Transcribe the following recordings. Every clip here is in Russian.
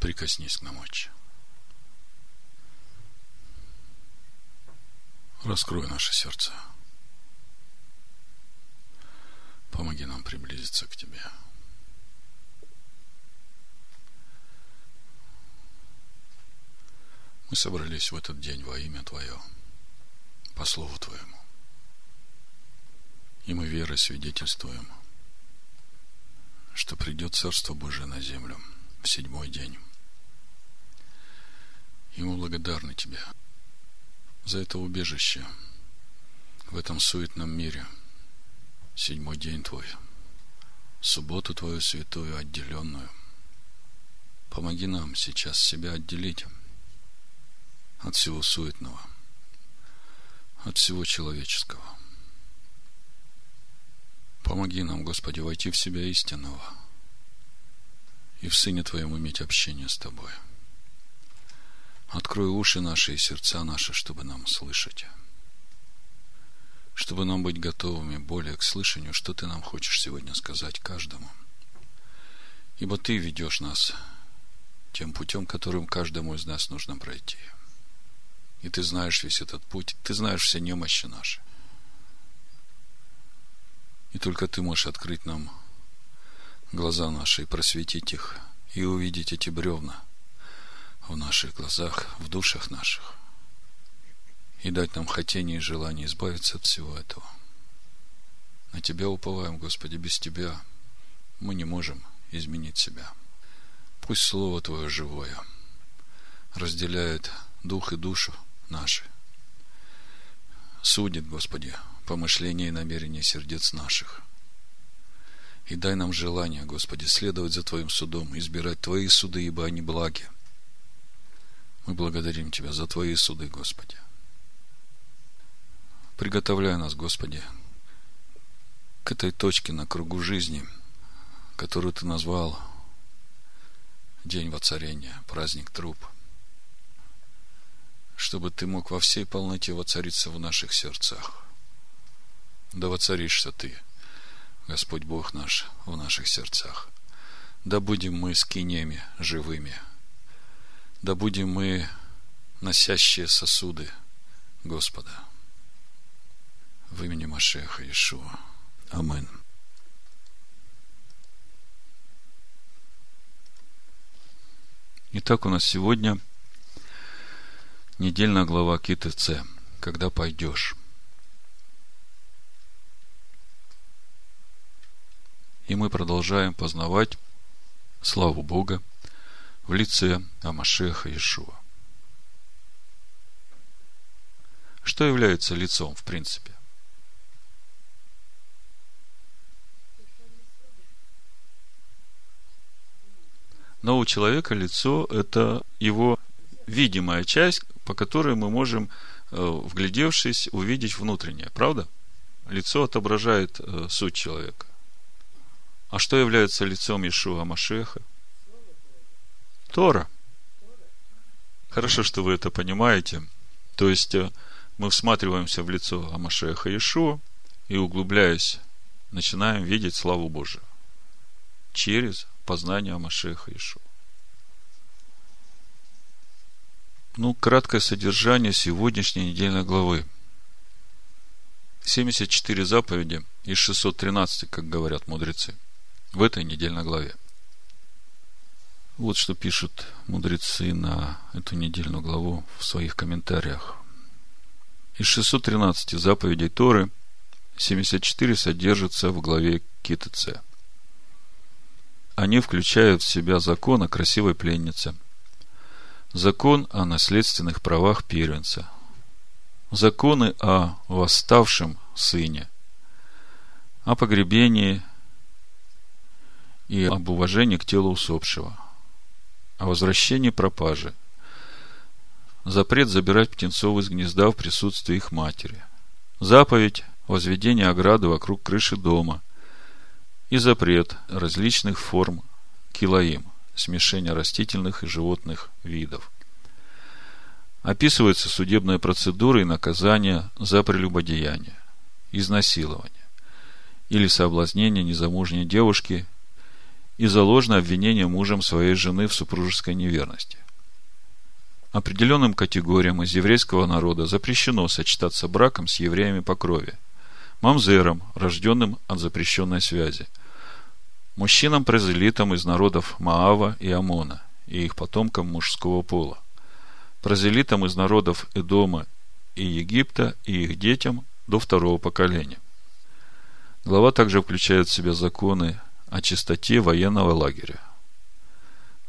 Прикоснись к нам, Отче. Раскрой наше сердце. Помоги нам приблизиться к Тебе. Мы собрались в этот день во имя Твое, по Слову Твоему. И мы верой свидетельствуем, что придет Царство Божие на землю в седьмой день. И мы благодарны Тебе за это убежище в этом суетном мире. Седьмой день Твой, субботу Твою святую, отделенную. Помоги нам сейчас себя отделить от всего суетного, от всего человеческого. Помоги нам, Господи, войти в себя истинного и в Сыне Твоем иметь общение с Тобой. Открой уши наши и сердца наши, чтобы нам слышать, чтобы нам быть готовыми более к слышанию, что Ты нам хочешь сегодня сказать каждому. Ибо Ты ведешь нас тем путем, которым каждому из нас нужно пройти – и ты знаешь весь этот путь, ты знаешь все немощи наши. И только ты можешь открыть нам глаза наши и просветить их, и увидеть эти бревна в наших глазах, в душах наших, и дать нам хотение и желание избавиться от всего этого. На Тебя уповаем, Господи, без Тебя мы не можем изменить себя. Пусть Слово Твое живое разделяет дух и душу, наши. Судит, Господи, помышления и намерения сердец наших. И дай нам желание, Господи, следовать за Твоим судом, избирать Твои суды, ибо они благи. Мы благодарим Тебя за Твои суды, Господи. Приготовляй нас, Господи, к этой точке на кругу жизни, которую Ты назвал День воцарения, праздник труп – чтобы ты мог во всей полноте воцариться в наших сердцах. Да воцаришься ты, Господь Бог наш, в наших сердцах. Да будем мы скинеми живыми. Да будем мы носящие сосуды Господа. В имени Машеха Иешуа. Амин. Итак, у нас сегодня – Недельная глава Киты Ц. Когда пойдешь. И мы продолжаем познавать славу Бога в лице Амашеха Ишуа. Что является лицом, в принципе? Но у человека лицо – это его видимая часть, по которой мы можем, э, вглядевшись, увидеть внутреннее. Правда? Лицо отображает э, суть человека. А что является лицом Ишуа Машеха? Тора. Хорошо, что вы это понимаете. То есть, э, мы всматриваемся в лицо Амашеха Ишуа и, углубляясь, начинаем видеть славу Божию через познание Амашеха Ишуа. Ну, краткое содержание сегодняшней недельной главы. 74 заповеди из 613, как говорят мудрецы, в этой недельной главе. Вот что пишут мудрецы на эту недельную главу в своих комментариях. Из 613 заповедей Торы 74 содержатся в главе Китце. Они включают в себя закон о красивой пленнице – Закон о наследственных правах первенца. Законы о восставшем сыне. О погребении и об уважении к телу усопшего. О возвращении пропажи. Запрет забирать птенцов из гнезда в присутствии их матери. Заповедь возведения ограды вокруг крыши дома. И запрет различных форм килоим – смешения растительных и животных видов. Описываются судебные процедуры и наказания за прелюбодеяние, изнасилование или соблазнение незамужней девушки и за ложное обвинение мужем своей жены в супружеской неверности. Определенным категориям из еврейского народа запрещено сочетаться браком с евреями по крови, мамзером, рожденным от запрещенной связи, мужчинам-прозелитам из народов Маава и Амона и их потомкам мужского пола, прозелитам из народов Эдома и Египта и их детям до второго поколения. Глава также включает в себя законы о чистоте военного лагеря.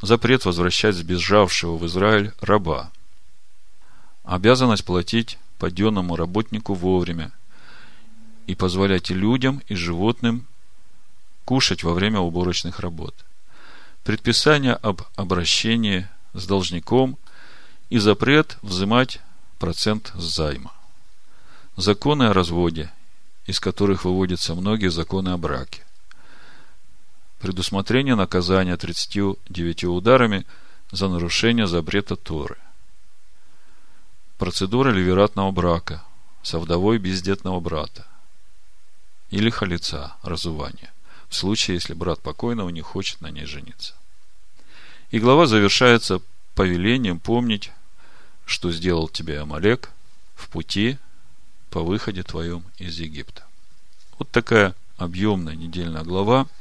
Запрет возвращать сбежавшего в Израиль раба. Обязанность платить паденному работнику вовремя и позволять людям, и животным кушать во время уборочных работ. Предписание об обращении с должником и запрет взимать процент с займа. Законы о разводе, из которых выводятся многие законы о браке предусмотрение наказания 39 ударами за нарушение запрета Торы. Процедура ливератного брака со вдовой бездетного брата или халица, разувания, в случае, если брат покойного не хочет на ней жениться. И глава завершается повелением помнить, что сделал тебе Амалек в пути по выходе твоем из Египта. Вот такая объемная недельная глава –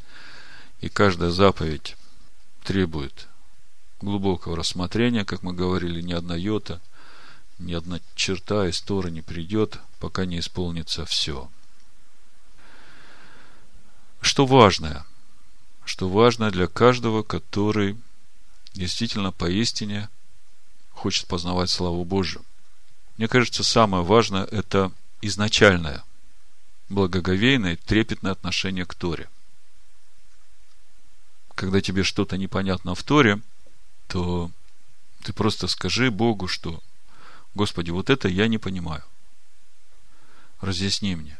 и каждая заповедь требует глубокого рассмотрения, как мы говорили, ни одна йота, ни одна черта из Торы не придет, пока не исполнится все. Что важное? Что важно для каждого, который действительно поистине хочет познавать славу Божию. Мне кажется, самое важное – это изначальное, благоговейное, трепетное отношение к Торе – когда тебе что-то непонятно в Торе, то ты просто скажи Богу, что Господи, вот это я не понимаю. Разъясни мне.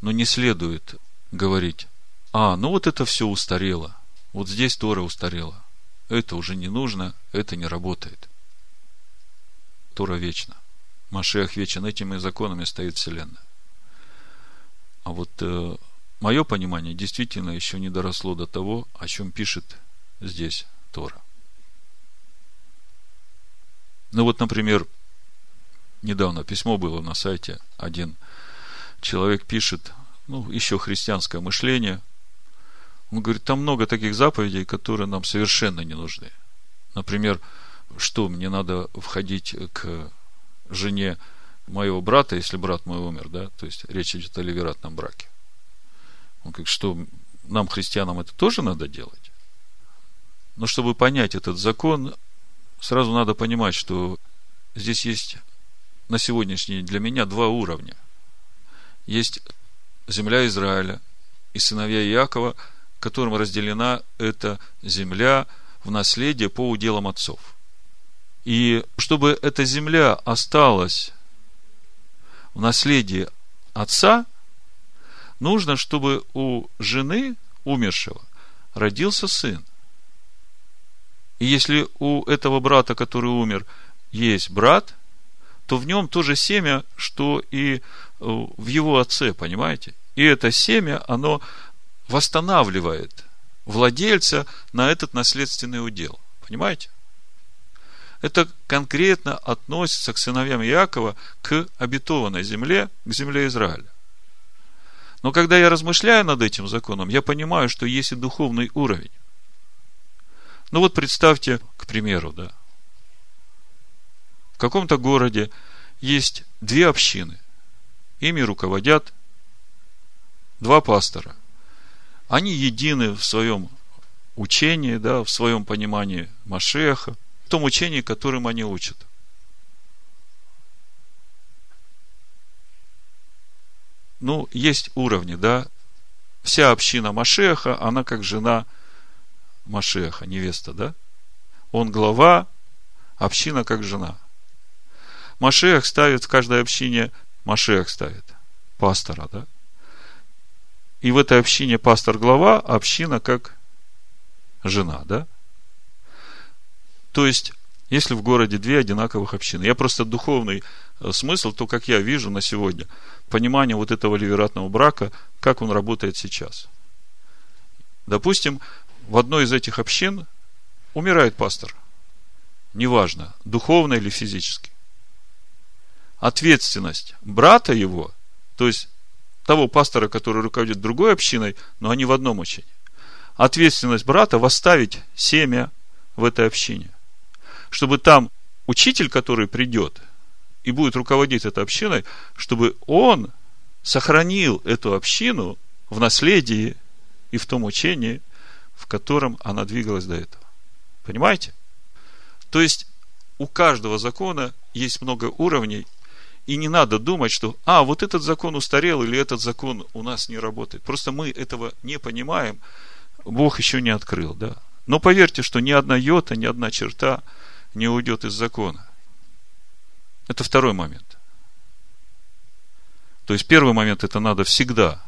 Но не следует говорить, а, ну вот это все устарело. Вот здесь Тора устарела. Это уже не нужно, это не работает. Тора вечна. Машех вечен. Этими законами стоит Вселенная. А вот э, мое понимание действительно еще не доросло до того, о чем пишет здесь Тора. Ну вот, например, недавно письмо было на сайте, один человек пишет, ну, еще христианское мышление. Он говорит, там много таких заповедей, которые нам совершенно не нужны. Например, что мне надо входить к жене моего брата, если брат мой умер, да, то есть речь идет о ливератном браке. Он говорит, что нам, христианам, это тоже надо делать. Но чтобы понять этот закон, сразу надо понимать, что здесь есть на сегодняшний день для меня два уровня. Есть земля Израиля и сыновья Иакова, которым разделена эта земля в наследие по уделам отцов. И чтобы эта земля осталась в наследии отца – нужно, чтобы у жены умершего родился сын. И если у этого брата, который умер, есть брат, то в нем то же семя, что и э, в его отце, понимаете? И это семя, оно восстанавливает владельца на этот наследственный удел. Понимаете? Это конкретно относится к сыновьям Иакова к обетованной земле, к земле Израиля. Но когда я размышляю над этим законом, я понимаю, что есть и духовный уровень. Ну вот представьте, к примеру, да, в каком-то городе есть две общины. Ими руководят два пастора. Они едины в своем учении, да, в своем понимании Машеха, в том учении, которым они учат. Ну, есть уровни, да. Вся община Машеха, она как жена Машеха, невеста, да. Он глава, община как жена. Машех ставит в каждой общине, Машех ставит пастора, да. И в этой общине пастор глава, община как жена, да. То есть, если в городе две одинаковых общины, я просто духовный э, смысл, то, как я вижу на сегодня – понимание вот этого ливератного брака, как он работает сейчас. Допустим, в одной из этих общин умирает пастор. Неважно, духовно или физически. Ответственность брата его, то есть того пастора, который руководит другой общиной, но они в одном учении. Ответственность брата восставить семя в этой общине. Чтобы там учитель, который придет и будет руководить этой общиной, чтобы он сохранил эту общину в наследии и в том учении, в котором она двигалась до этого. Понимаете? То есть, у каждого закона есть много уровней, и не надо думать, что, а, вот этот закон устарел, или этот закон у нас не работает. Просто мы этого не понимаем, Бог еще не открыл, да. Но поверьте, что ни одна йота, ни одна черта не уйдет из закона. Это второй момент. То есть, первый момент, это надо всегда,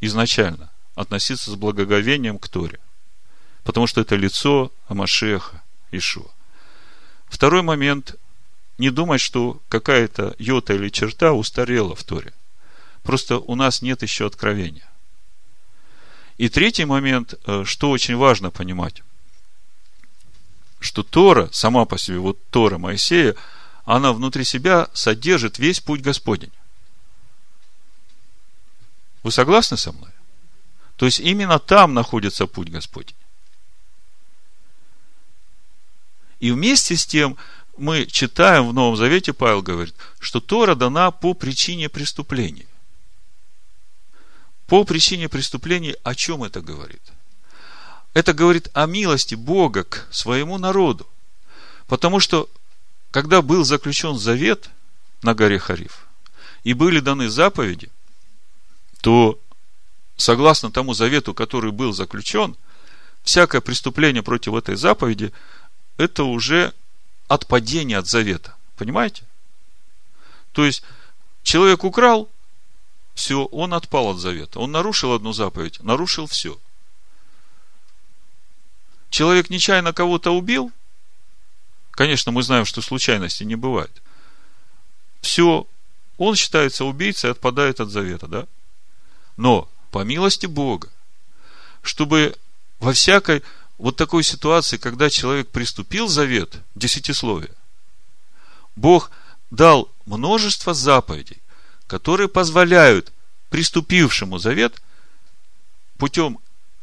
изначально, относиться с благоговением к Торе. Потому что это лицо Амашеха, Ишуа. Второй момент, не думать, что какая-то йота или черта устарела в Торе. Просто у нас нет еще откровения. И третий момент, э, что очень важно понимать, что Тора, сама по себе, вот Тора Моисея, она внутри себя содержит весь путь Господень. Вы согласны со мной? То есть именно там находится путь Господень. И вместе с тем мы читаем в Новом Завете, Павел говорит, что Тора дана по причине преступления. По причине преступления о чем это говорит? Это говорит о милости Бога к своему народу. Потому что, когда был заключен завет на горе Хариф, и были даны заповеди, то, согласно тому завету, который был заключен, всякое преступление против этой заповеди – это уже отпадение от завета. Понимаете? То есть, человек украл, все, он отпал от завета. Он нарушил одну заповедь, нарушил все. Человек нечаянно кого-то убил, конечно, мы знаем, что случайности не бывает. Все, он считается убийцей, отпадает от завета, да? Но, по милости Бога, чтобы во всякой вот такой ситуации, когда человек приступил завет, десятисловие, Бог дал множество заповедей, которые позволяют приступившему завет путем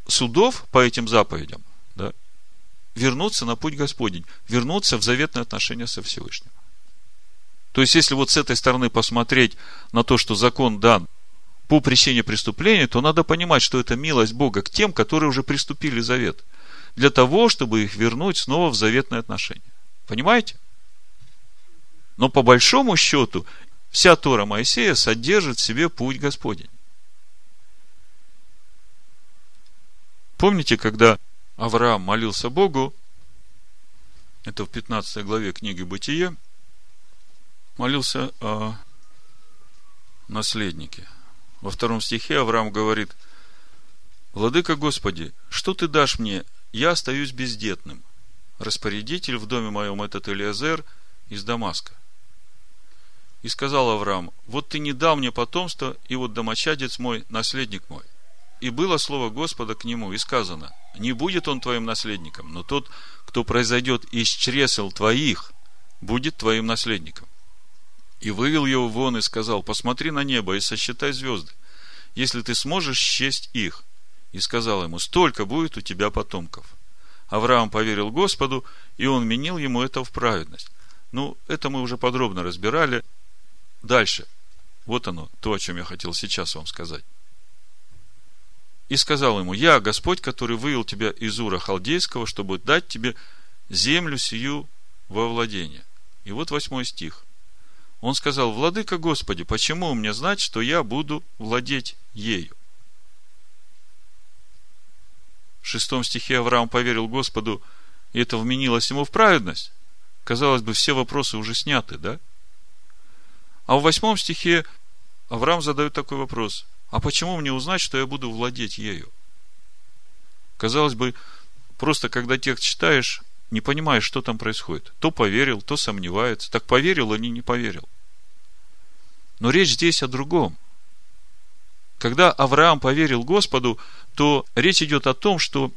судов по этим заповедям вернуться на путь Господень, вернуться в заветные отношения со Всевышним. То есть, если вот с этой стороны посмотреть на то, что закон дан по причине преступления, то надо понимать, что это милость Бога к тем, которые уже приступили завет, для того, чтобы их вернуть снова в заветные отношения. Понимаете? Но по большому счету Вся Тора Моисея содержит в себе путь Господень. Помните, когда Авраам молился Богу, это в 15 главе книги Бытие, молился о наследнике. Во втором стихе Авраам говорит, «Владыка Господи, что ты дашь мне? Я остаюсь бездетным. Распорядитель в доме моем этот Элиазер из Дамаска. И сказал Авраам, вот ты не дал мне потомство, и вот домочадец мой, наследник мой. И было слово Господа к нему, и сказано, не будет он твоим наследником, но тот, кто произойдет из чресел твоих, будет твоим наследником. И вывел его вон и сказал, посмотри на небо и сосчитай звезды, если ты сможешь счесть их. И сказал ему, столько будет у тебя потомков. Авраам поверил Господу, и он менил ему это в праведность. Ну, это мы уже подробно разбирали. Дальше. Вот оно, то, о чем я хотел сейчас вам сказать. И сказал ему, я Господь, который вывел тебя из Ура Халдейского, чтобы дать тебе землю сию во владение. И вот восьмой стих. Он сказал, Владыка Господи, почему мне знать, что я буду владеть ею? В шестом стихе Авраам поверил Господу, и это вменилось ему в праведность. Казалось бы, все вопросы уже сняты, да? А в восьмом стихе Авраам задает такой вопрос. А почему мне узнать, что я буду владеть ею? Казалось бы, просто когда текст читаешь, не понимаешь, что там происходит. То поверил, то сомневается. Так поверил или не поверил. Но речь здесь о другом. Когда Авраам поверил Господу, то речь идет о том, что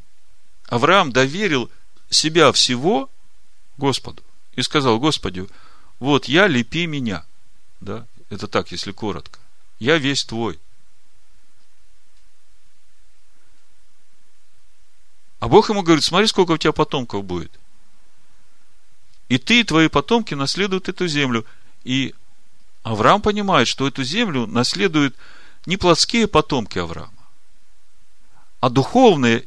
Авраам доверил себя всего Господу и сказал, Господи, вот я, лепи меня. Да? Это так, если коротко. Я весь твой. А Бог ему говорит, смотри, сколько у тебя потомков будет. И ты и твои потомки наследуют эту землю. И Авраам понимает, что эту землю наследуют не плотские потомки Авраама, а духовные,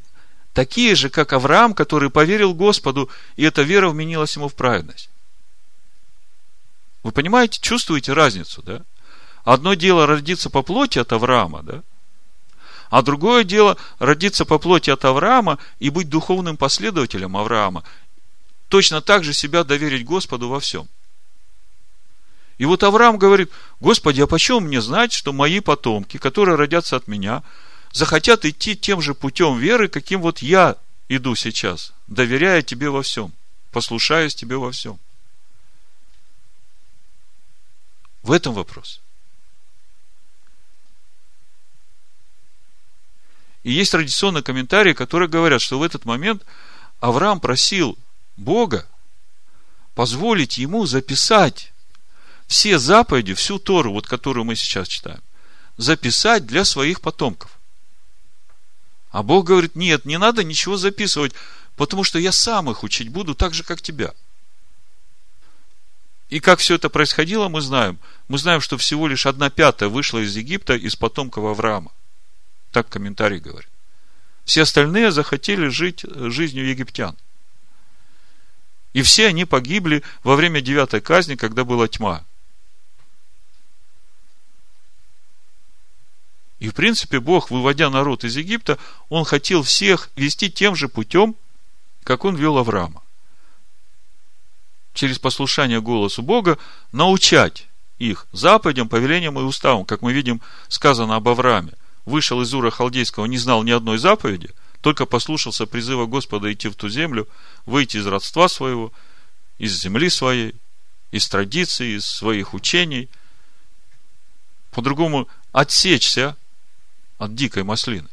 такие же, как Авраам, который поверил Господу, и эта вера вменилась ему в праведность. Вы понимаете, чувствуете разницу, да? Одно дело родиться по плоти от Авраама, да? А другое дело родиться по плоти от Авраама и быть духовным последователем Авраама. Точно так же себя доверить Господу во всем. И вот Авраам говорит, Господи, а почем мне знать, что мои потомки, которые родятся от меня, захотят идти тем же путем веры, каким вот я иду сейчас, доверяя Тебе во всем, послушаясь Тебе во всем. В этом вопрос. И есть традиционные комментарии, которые говорят, что в этот момент Авраам просил Бога позволить ему записать все заповеди, всю Тору, вот которую мы сейчас читаем, записать для своих потомков. А Бог говорит, нет, не надо ничего записывать, потому что я сам их учить буду так же, как тебя. И как все это происходило, мы знаем. Мы знаем, что всего лишь одна пятая вышла из Египта из потомков Авраама. Так комментарий говорит. Все остальные захотели жить жизнью египтян. И все они погибли во время девятой казни, когда была тьма. И, в принципе, Бог, выводя народ из Египта, Он хотел всех вести тем же путем, как Он вел Авраама. Через послушание голосу Бога научать их заповедям, повелениям и уставам, как мы видим сказано об Аврааме – вышел из Ура Халдейского, не знал ни одной заповеди, только послушался призыва Господа идти в ту землю, выйти из родства своего, из земли своей, из традиций, из своих учений, по-другому отсечься от дикой маслины.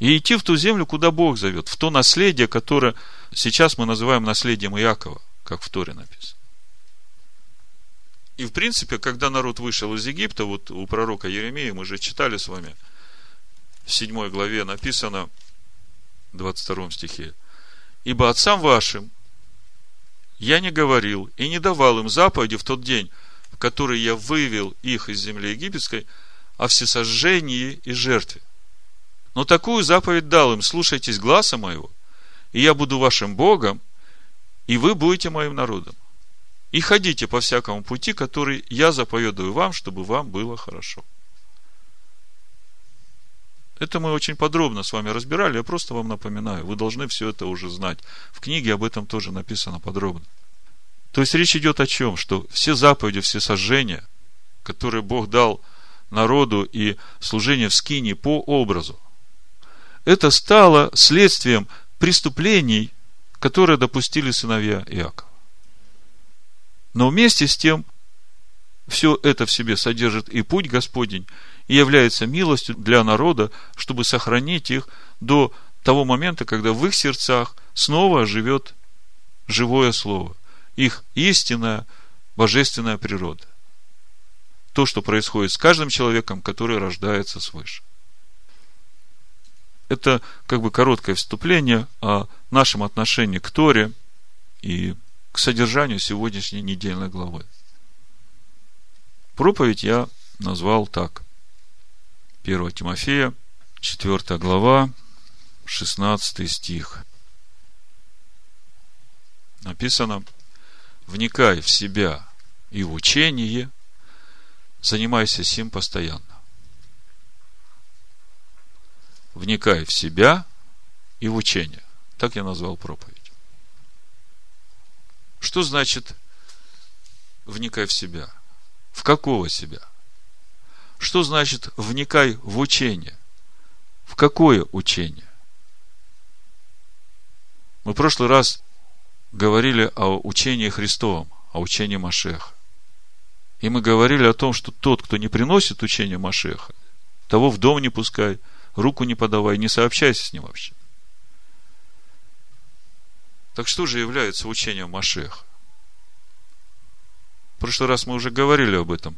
И идти в ту землю, куда Бог зовет, в то наследие, которое сейчас мы называем наследием Иакова, как в Торе написано. И, в принципе, когда народ вышел из Египта, вот у пророка Еремея, мы же читали с вами, в 7 главе написано, в 22 стихе, «Ибо отцам вашим я не говорил и не давал им заповеди в тот день, в который я вывел их из земли египетской, о всесожжении и жертве. Но такую заповедь дал им, слушайтесь гласа моего, и я буду вашим Богом, и вы будете моим народом и ходите по всякому пути, который я заповедую вам, чтобы вам было хорошо. Это мы очень подробно с вами разбирали, я просто вам напоминаю, вы должны все это уже знать. В книге об этом тоже написано подробно. То есть речь идет о чем? Что все заповеди, все сожжения, которые Бог дал народу и служение в скине по образу, это стало следствием преступлений, которые допустили сыновья Иакова. Но вместе с тем, все это в себе содержит и путь Господень, и является милостью для народа, чтобы сохранить их до того момента, когда в их сердцах снова живет живое слово, их истинная божественная природа. То, что происходит с каждым человеком, который рождается свыше. Это как бы короткое вступление о нашем отношении к Торе и к содержанию сегодняшней недельной главы. Проповедь я назвал так. 1 Тимофея, 4 глава, 16 стих. Написано, вникай в себя и в учение, занимайся сим постоянно. Вникай в себя и в учение. Так я назвал проповедь. Что значит вникай в себя? В какого себя? Что значит вникай в учение? В какое учение? Мы в прошлый раз говорили о учении Христовом, о учении Машеха. И мы говорили о том, что тот, кто не приносит учение Машеха, того в дом не пускай, руку не подавай, не сообщайся с ним вообще. Так что же является учением Машеха? В прошлый раз мы уже говорили об этом.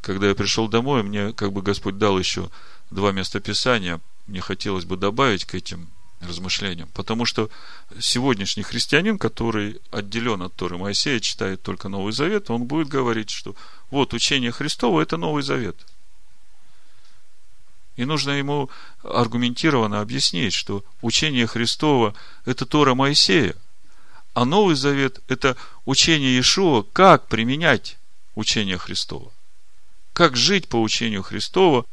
Когда я пришел домой, мне как бы Господь дал еще два места Писания. Мне хотелось бы добавить к этим размышлениям. Потому что сегодняшний христианин, который отделен от Торы Моисея, читает только Новый Завет, он будет говорить, что вот учение Христово – это Новый Завет. И нужно ему аргументированно объяснить, что учение Христово – это Тора Моисея, а Новый Завет – это учение Иешуа, как применять учение Христова. Как жить по учению Христова,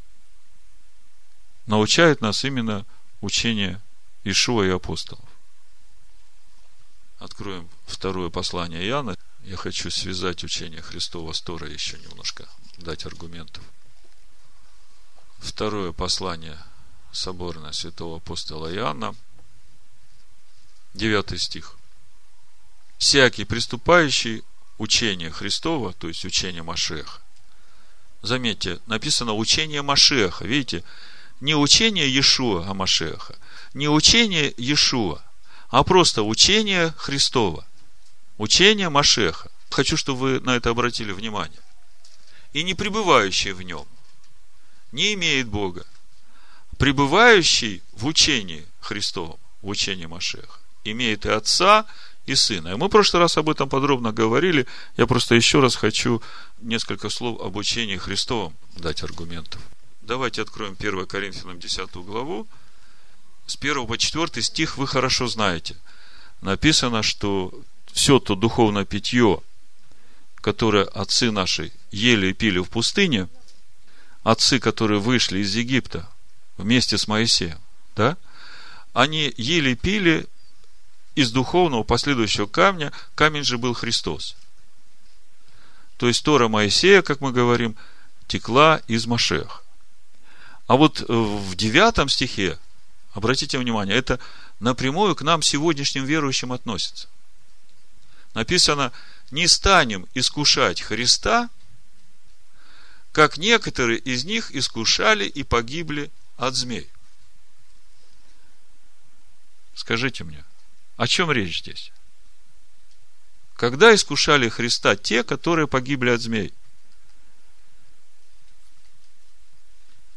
научает нас именно учение Ишуа и апостолов. Откроем второе послание Иоанна. Я хочу связать учение Христова с Торой еще немножко, дать аргументов. Второе послание соборное святого апостола Иоанна, 9 стих. «Всякий приступающий учение Христова, то есть учение Машеха, заметьте, написано учение Машеха, видите, не учение Иешуа, а Машеха, не учение Иешуа, а просто учение Христова, учение Машеха. Хочу, чтобы вы на это обратили внимание. И не пребывающий в нем не имеет Бога. Пребывающий в учении Христовом, в учении Машеха, имеет и Отца, и Сына. И мы в прошлый раз об этом подробно говорили. Я просто еще раз хочу несколько слов об учении Христовом дать аргументов. Давайте откроем 1 Коринфянам 10 главу. С 1 по 4 стих вы хорошо знаете. Написано, что все то духовное питье, которое отцы наши ели и пили в пустыне, отцы, которые вышли из Египта вместе с Моисеем, да, они ели и пили из духовного последующего камня, камень же был Христос. То есть Тора Моисея, как мы говорим, текла из Машеха. А вот в девятом стихе, обратите внимание, это напрямую к нам сегодняшним верующим относится. Написано, не станем искушать Христа, как некоторые из них искушали и погибли от змей. Скажите мне, о чем речь здесь? Когда искушали Христа те, которые погибли от змей?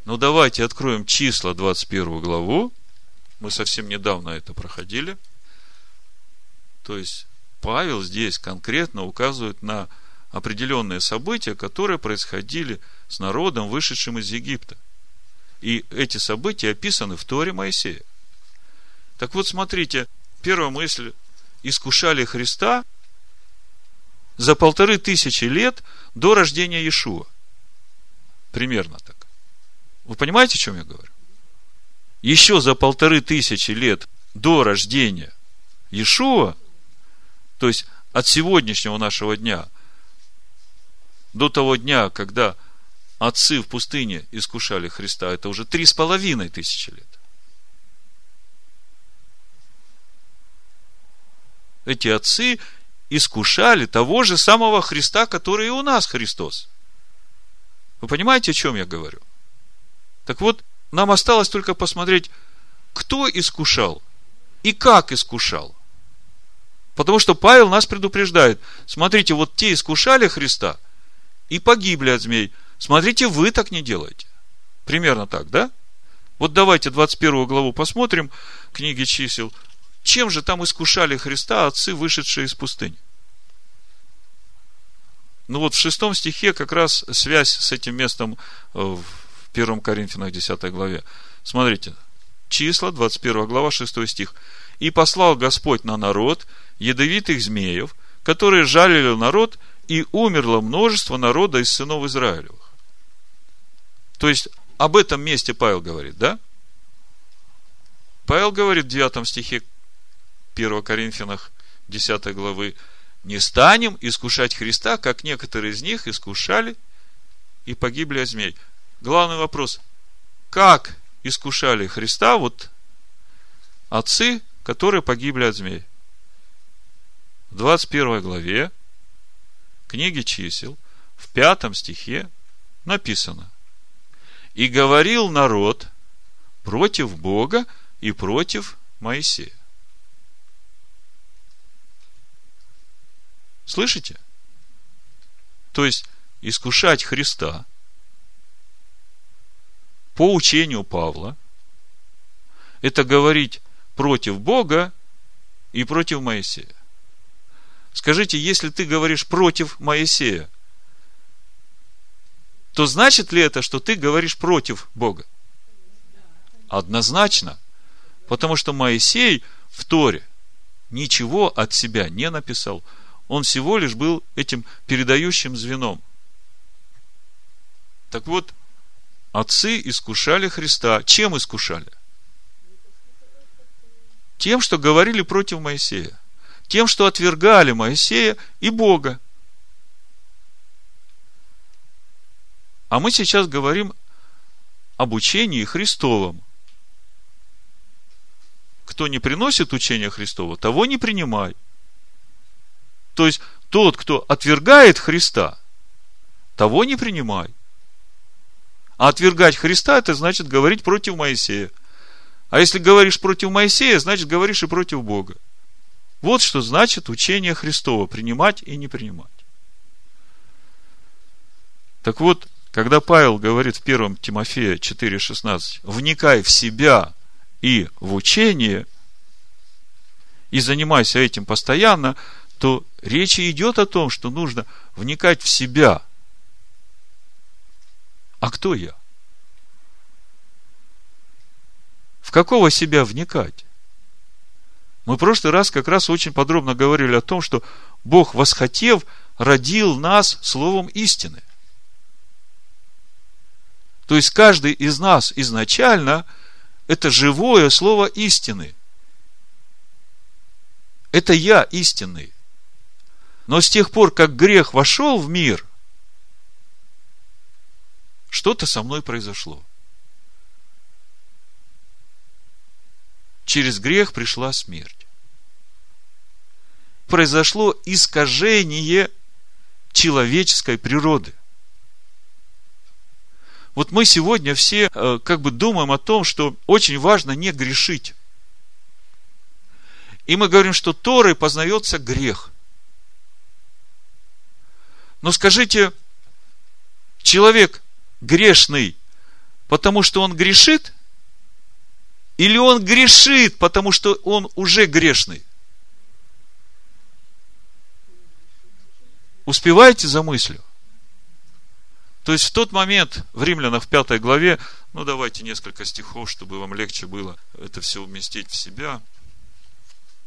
Ну, давайте откроем числа 21 главу. Мы совсем недавно это проходили. То есть, Павел здесь конкретно указывает на определенные события, которые происходили с народом, вышедшим из Египта. И эти события описаны в Торе Моисея. Так вот, смотрите, первая мысль. Искушали Христа за полторы тысячи лет до рождения Иешуа. Примерно так. Вы понимаете, о чем я говорю? Еще за полторы тысячи лет до рождения Иешуа, то есть от сегодняшнего нашего дня до того дня, когда отцы в пустыне искушали Христа, это уже три с половиной тысячи лет. Эти отцы искушали того же самого Христа, который и у нас Христос. Вы понимаете, о чем я говорю? Так вот, нам осталось только посмотреть, кто искушал и как искушал. Потому что Павел нас предупреждает. Смотрите, вот те искушали Христа и погибли от змей. Смотрите, вы так не делаете. Примерно так, да? Вот давайте 21 главу посмотрим книги чисел. Чем же там искушали Христа отцы, вышедшие из пустыни? Ну вот в шестом стихе как раз связь с этим местом э, в 1 Коринфянах 10 главе. Смотрите, числа, 21 глава, 6 стих. «И послал Господь на народ ядовитых змеев, которые жалили народ, и умерло множество народа из сынов Израилевых». То есть, об этом месте Павел говорит, да? Павел говорит в 9 стихе 1 Коринфянах 10 главы, не станем искушать Христа, как некоторые из них искушали и погибли от змей главный вопрос, как искушали Христа вот отцы, которые погибли от змей? В 21 главе книги чисел, в пятом стихе написано, и говорил народ против Бога и против Моисея. Слышите? То есть, искушать Христа по учению Павла, это говорить против Бога и против Моисея. Скажите, если ты говоришь против Моисея, то значит ли это, что ты говоришь против Бога? Однозначно. Потому что Моисей в Торе ничего от себя не написал. Он всего лишь был этим передающим звеном. Так вот, отцы искушали Христа. Чем искушали? Тем, что говорили против Моисея. Тем, что отвергали Моисея и Бога. А мы сейчас говорим об учении Христовом. Кто не приносит учения Христова, того не принимай. То есть, тот, кто отвергает Христа, того не принимай. А отвергать Христа, это значит говорить против Моисея. А если говоришь против Моисея, значит говоришь и против Бога. Вот что значит учение Христова, принимать и не принимать. Так вот, когда Павел говорит в 1 Тимофея 4,16, вникай в себя и в учение, и занимайся этим постоянно, то речь идет о том, что нужно вникать в себя. А кто я? В какого себя вникать? Мы в прошлый раз как раз очень подробно говорили о том, что Бог, восхотев, родил нас словом истины. То есть каждый из нас изначально это живое слово истины. Это я истинный. Но с тех пор, как грех вошел в мир, что-то со мной произошло. Через грех пришла смерть. Произошло искажение человеческой природы. Вот мы сегодня все э, как бы думаем о том, что очень важно не грешить. И мы говорим, что Торой познается грех. Но скажите, человек грешный, потому что он грешит, или он грешит, потому что он уже грешный? Успеваете за мыслью? То есть в тот момент в Римлянах в пятой главе, ну давайте несколько стихов, чтобы вам легче было это все уместить в себя.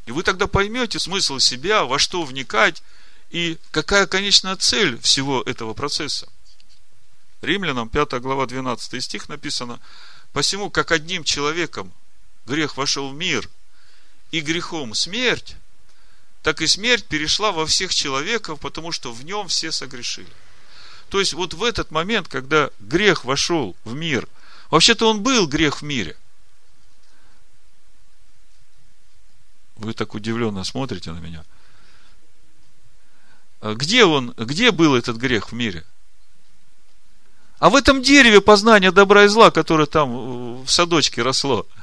И вы тогда поймете смысл себя, во что вникать и какая конечная цель всего этого процесса. Римлянам 5 глава 12 стих написано, «Посему, как одним человеком грех вошел в мир, и грехом смерть, так и смерть перешла во всех человеков, потому что в нем все согрешили. То есть, вот в этот момент, когда грех вошел в мир, вообще-то он был грех в мире. Вы так удивленно смотрите на меня. А где он, где был этот грех в мире? А в этом дереве познания добра и зла, которое там в садочке росло –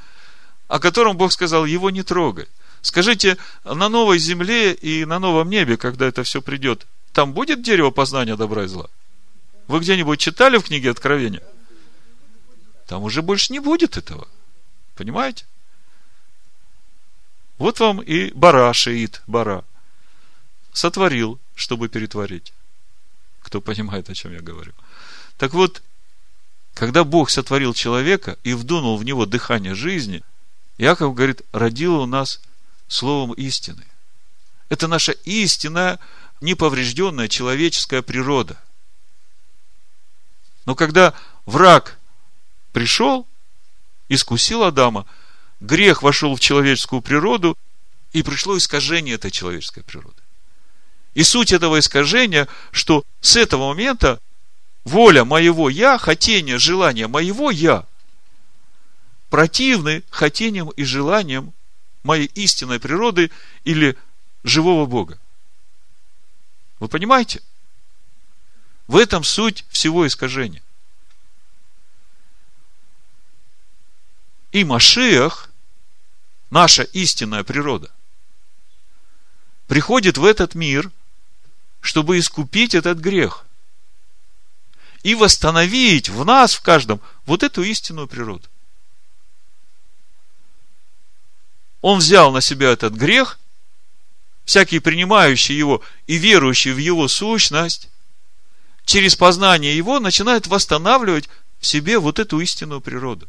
о котором Бог сказал, его не трогай. Скажите, на новой земле и на новом небе, когда это все придет, там будет дерево познания добра и зла? Вы где-нибудь читали в книге Откровения? Там уже больше не будет этого. Понимаете? Вот вам и бара шеит, бара. Сотворил, чтобы перетворить. Кто понимает, о чем я говорю. Так вот, когда Бог сотворил человека и вдунул в него дыхание жизни – Яков говорит, родила у нас словом истины. Это наша истинная, неповрежденная человеческая природа. Но когда враг пришел, искусил Адама, грех вошел в человеческую природу, и пришло искажение этой человеческой природы. И суть этого искажения, что с этого момента воля моего я, хотение, желание моего я – противны хотениям и желаниям моей истинной природы или живого Бога. Вы понимаете? В этом суть всего искажения. И Машиах, наша истинная природа, приходит в этот мир чтобы искупить этот грех и восстановить в нас, в каждом, вот эту истинную природу. Он взял на себя этот грех, всякий принимающий его и верующий в его сущность, через познание его начинает восстанавливать в себе вот эту истинную природу.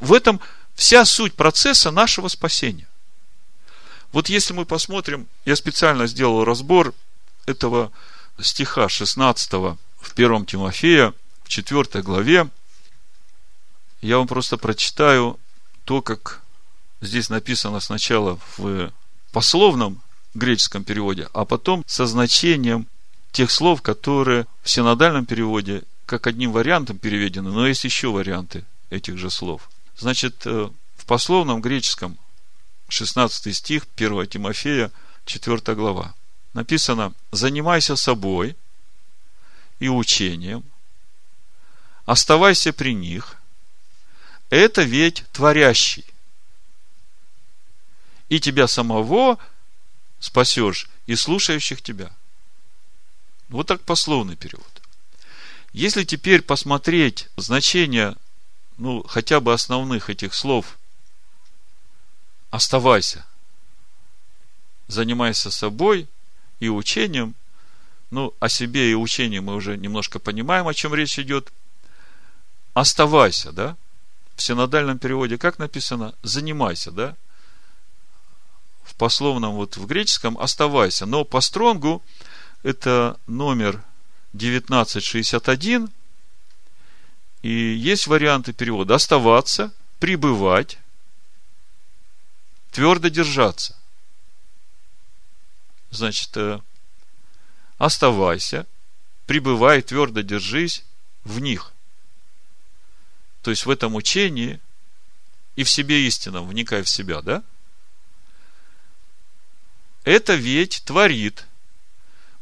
В этом вся суть процесса нашего спасения. Вот если мы посмотрим, я специально сделал разбор этого стиха 16 в 1 Тимофея, в 4 главе. Я вам просто прочитаю то, как здесь написано сначала в пословном греческом переводе, а потом со значением тех слов, которые в синодальном переводе как одним вариантом переведены, но есть еще варианты этих же слов. Значит, э, в пословном греческом 16 стих 1 Тимофея, 4 глава. Написано, занимайся собой и учением, оставайся при них, это ведь творящий. И тебя самого спасешь, и слушающих тебя. Вот так пословный перевод. Если теперь посмотреть значение, ну, хотя бы основных этих слов оставайся. Занимайся собой и учением. Ну, о себе и учении мы уже немножко понимаем, о чем речь идет. Оставайся, да? В синодальном переводе как написано? Занимайся, да? В пословном, вот в греческом оставайся. Но по стронгу это номер 1961. И есть варианты перевода. Оставаться, пребывать, твердо держаться. Значит, э, оставайся, пребывай, твердо держись в них. То есть в этом учении и в себе истинном, вникай в себя, да? Это ведь творит.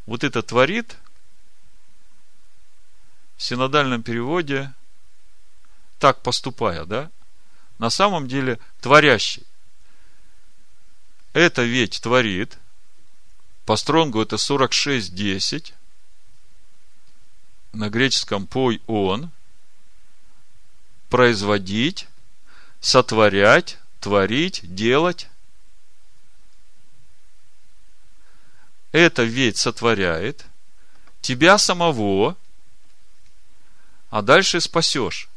Вот это творит в синодальном переводе так поступая, да? На самом деле творящий это ведь творит, по стронгу это 46.10, на греческом пой он, производить, сотворять, творить, делать. Это ведь сотворяет тебя самого, а дальше спасешь.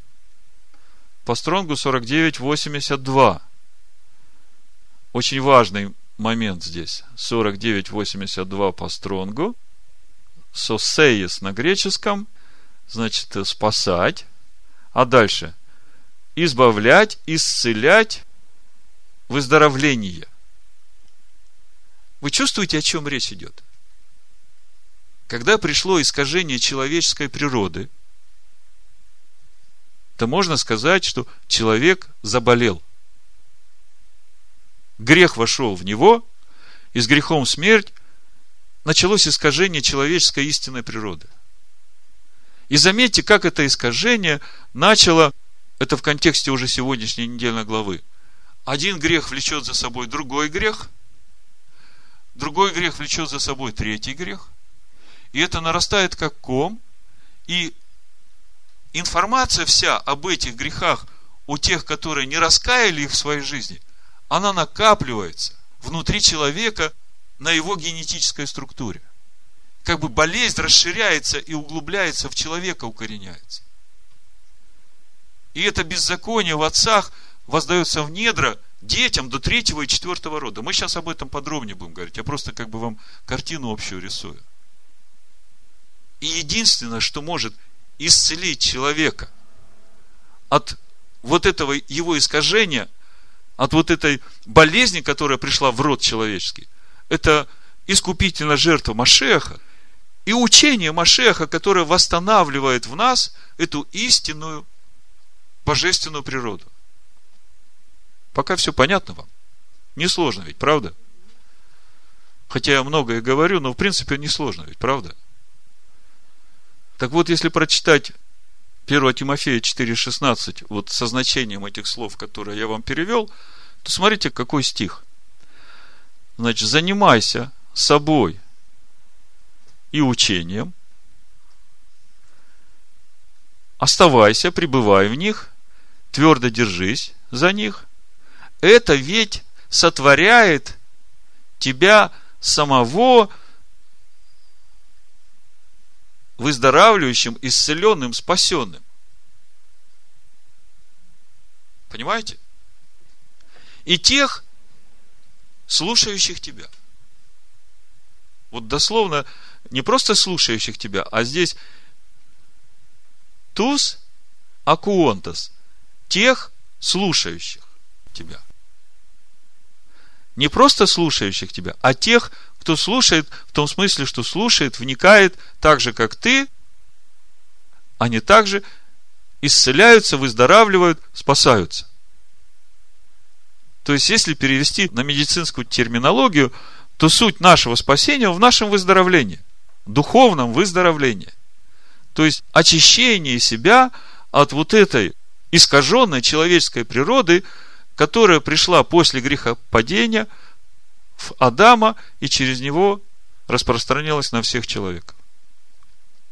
По стронгу 49.82. Очень важный момент здесь. 49.82 по стронгу. Сосеис на греческом. Значит, спасать. А дальше. Избавлять, исцелять, выздоровление. Вы чувствуете, о чем речь идет? Когда пришло искажение человеческой природы, то можно сказать, что человек заболел – грех вошел в него, и с грехом смерть, началось искажение человеческой истинной природы. И заметьте, как это искажение начало, это в контексте уже сегодняшней недельной главы. Один грех влечет за собой другой грех, другой грех влечет за собой третий грех, и это нарастает как ком, и информация вся об этих грехах у тех, которые не раскаяли их в своей жизни, она накапливается внутри человека на его генетической структуре. Как бы болезнь расширяется и углубляется в человека, укореняется. И это беззаконие в отцах воздается в недра детям до третьего и четвертого рода. Мы сейчас об этом подробнее будем говорить. Я просто как бы вам картину общую рисую. И единственное, что может исцелить человека от вот этого его искажения – от вот этой болезни, которая пришла в род человеческий. Это искупительная жертва Машеха и учение Машеха, которое восстанавливает в нас эту истинную божественную природу. Пока все понятно вам. Несложно ведь, правда? Хотя я многое говорю, но в принципе несложно ведь, правда? Так вот, если прочитать 1 Тимофея 4,16, вот со значением этих слов, которые я вам перевел, то смотрите, какой стих. Значит, занимайся собой и учением. Оставайся, пребывай в них, твердо держись за них. Это ведь сотворяет тебя самого выздоравливающим, исцеленным, спасенным. Понимаете? И тех, слушающих тебя. Вот дословно, не просто слушающих тебя, а здесь туз акуонтас, тех слушающих тебя. Не просто слушающих тебя, а тех, кто слушает в том смысле, что слушает, вникает так же, как ты, они также исцеляются, выздоравливают, спасаются. То есть, если перевести на медицинскую терминологию, то суть нашего спасения в нашем выздоровлении, духовном выздоровлении. То есть, очищение себя от вот этой искаженной человеческой природы, которая пришла после грехопадения в Адама и через него распространилась на всех человеков.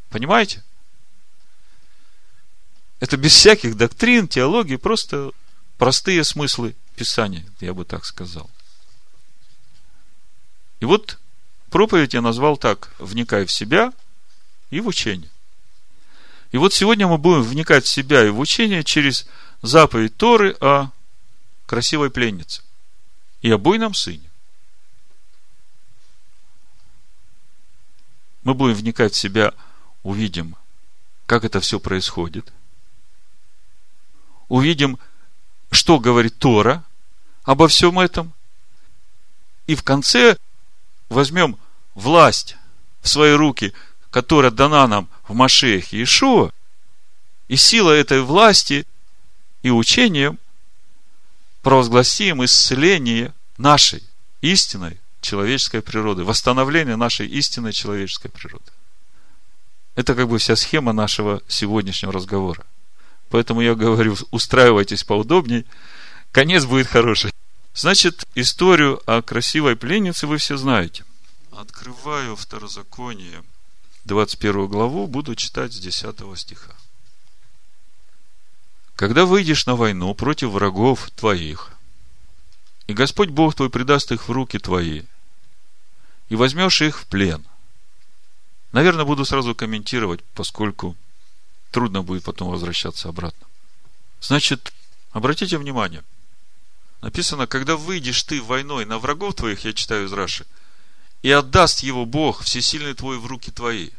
Понимаете? Это без всяких доктрин, теологии, просто простые смыслы Писания, я бы так сказал. И вот проповедь я назвал так, вникай в себя и в учение. И вот сегодня мы будем вникать в себя и в учение через заповедь Торы о красивой пленнице и о буйном сыне. Мы будем вникать в себя, увидим, как это все происходит. Увидим, что говорит Тора обо всем этом. И в конце возьмем власть в свои руки, которая дана нам в Машехе Иешуа, и сила этой власти и учением провозгласим исцеление нашей истинной человеческой природы, восстановление нашей истинной человеческой природы. Это как бы вся схема нашего сегодняшнего разговора. Поэтому я говорю, устраивайтесь поудобней, конец будет хороший. Значит, историю о красивой пленнице вы все знаете. Открываю второзаконие, 21 главу, буду читать с 10 стиха. Когда выйдешь на войну против врагов твоих, и Господь Бог твой предаст их в руки твои, и возьмешь их в плен. Наверное, буду сразу комментировать, поскольку трудно будет потом возвращаться обратно. Значит, обратите внимание, написано, когда выйдешь ты войной на врагов твоих, я читаю из Раши, и отдаст его Бог, всесильный твой, в руки твои.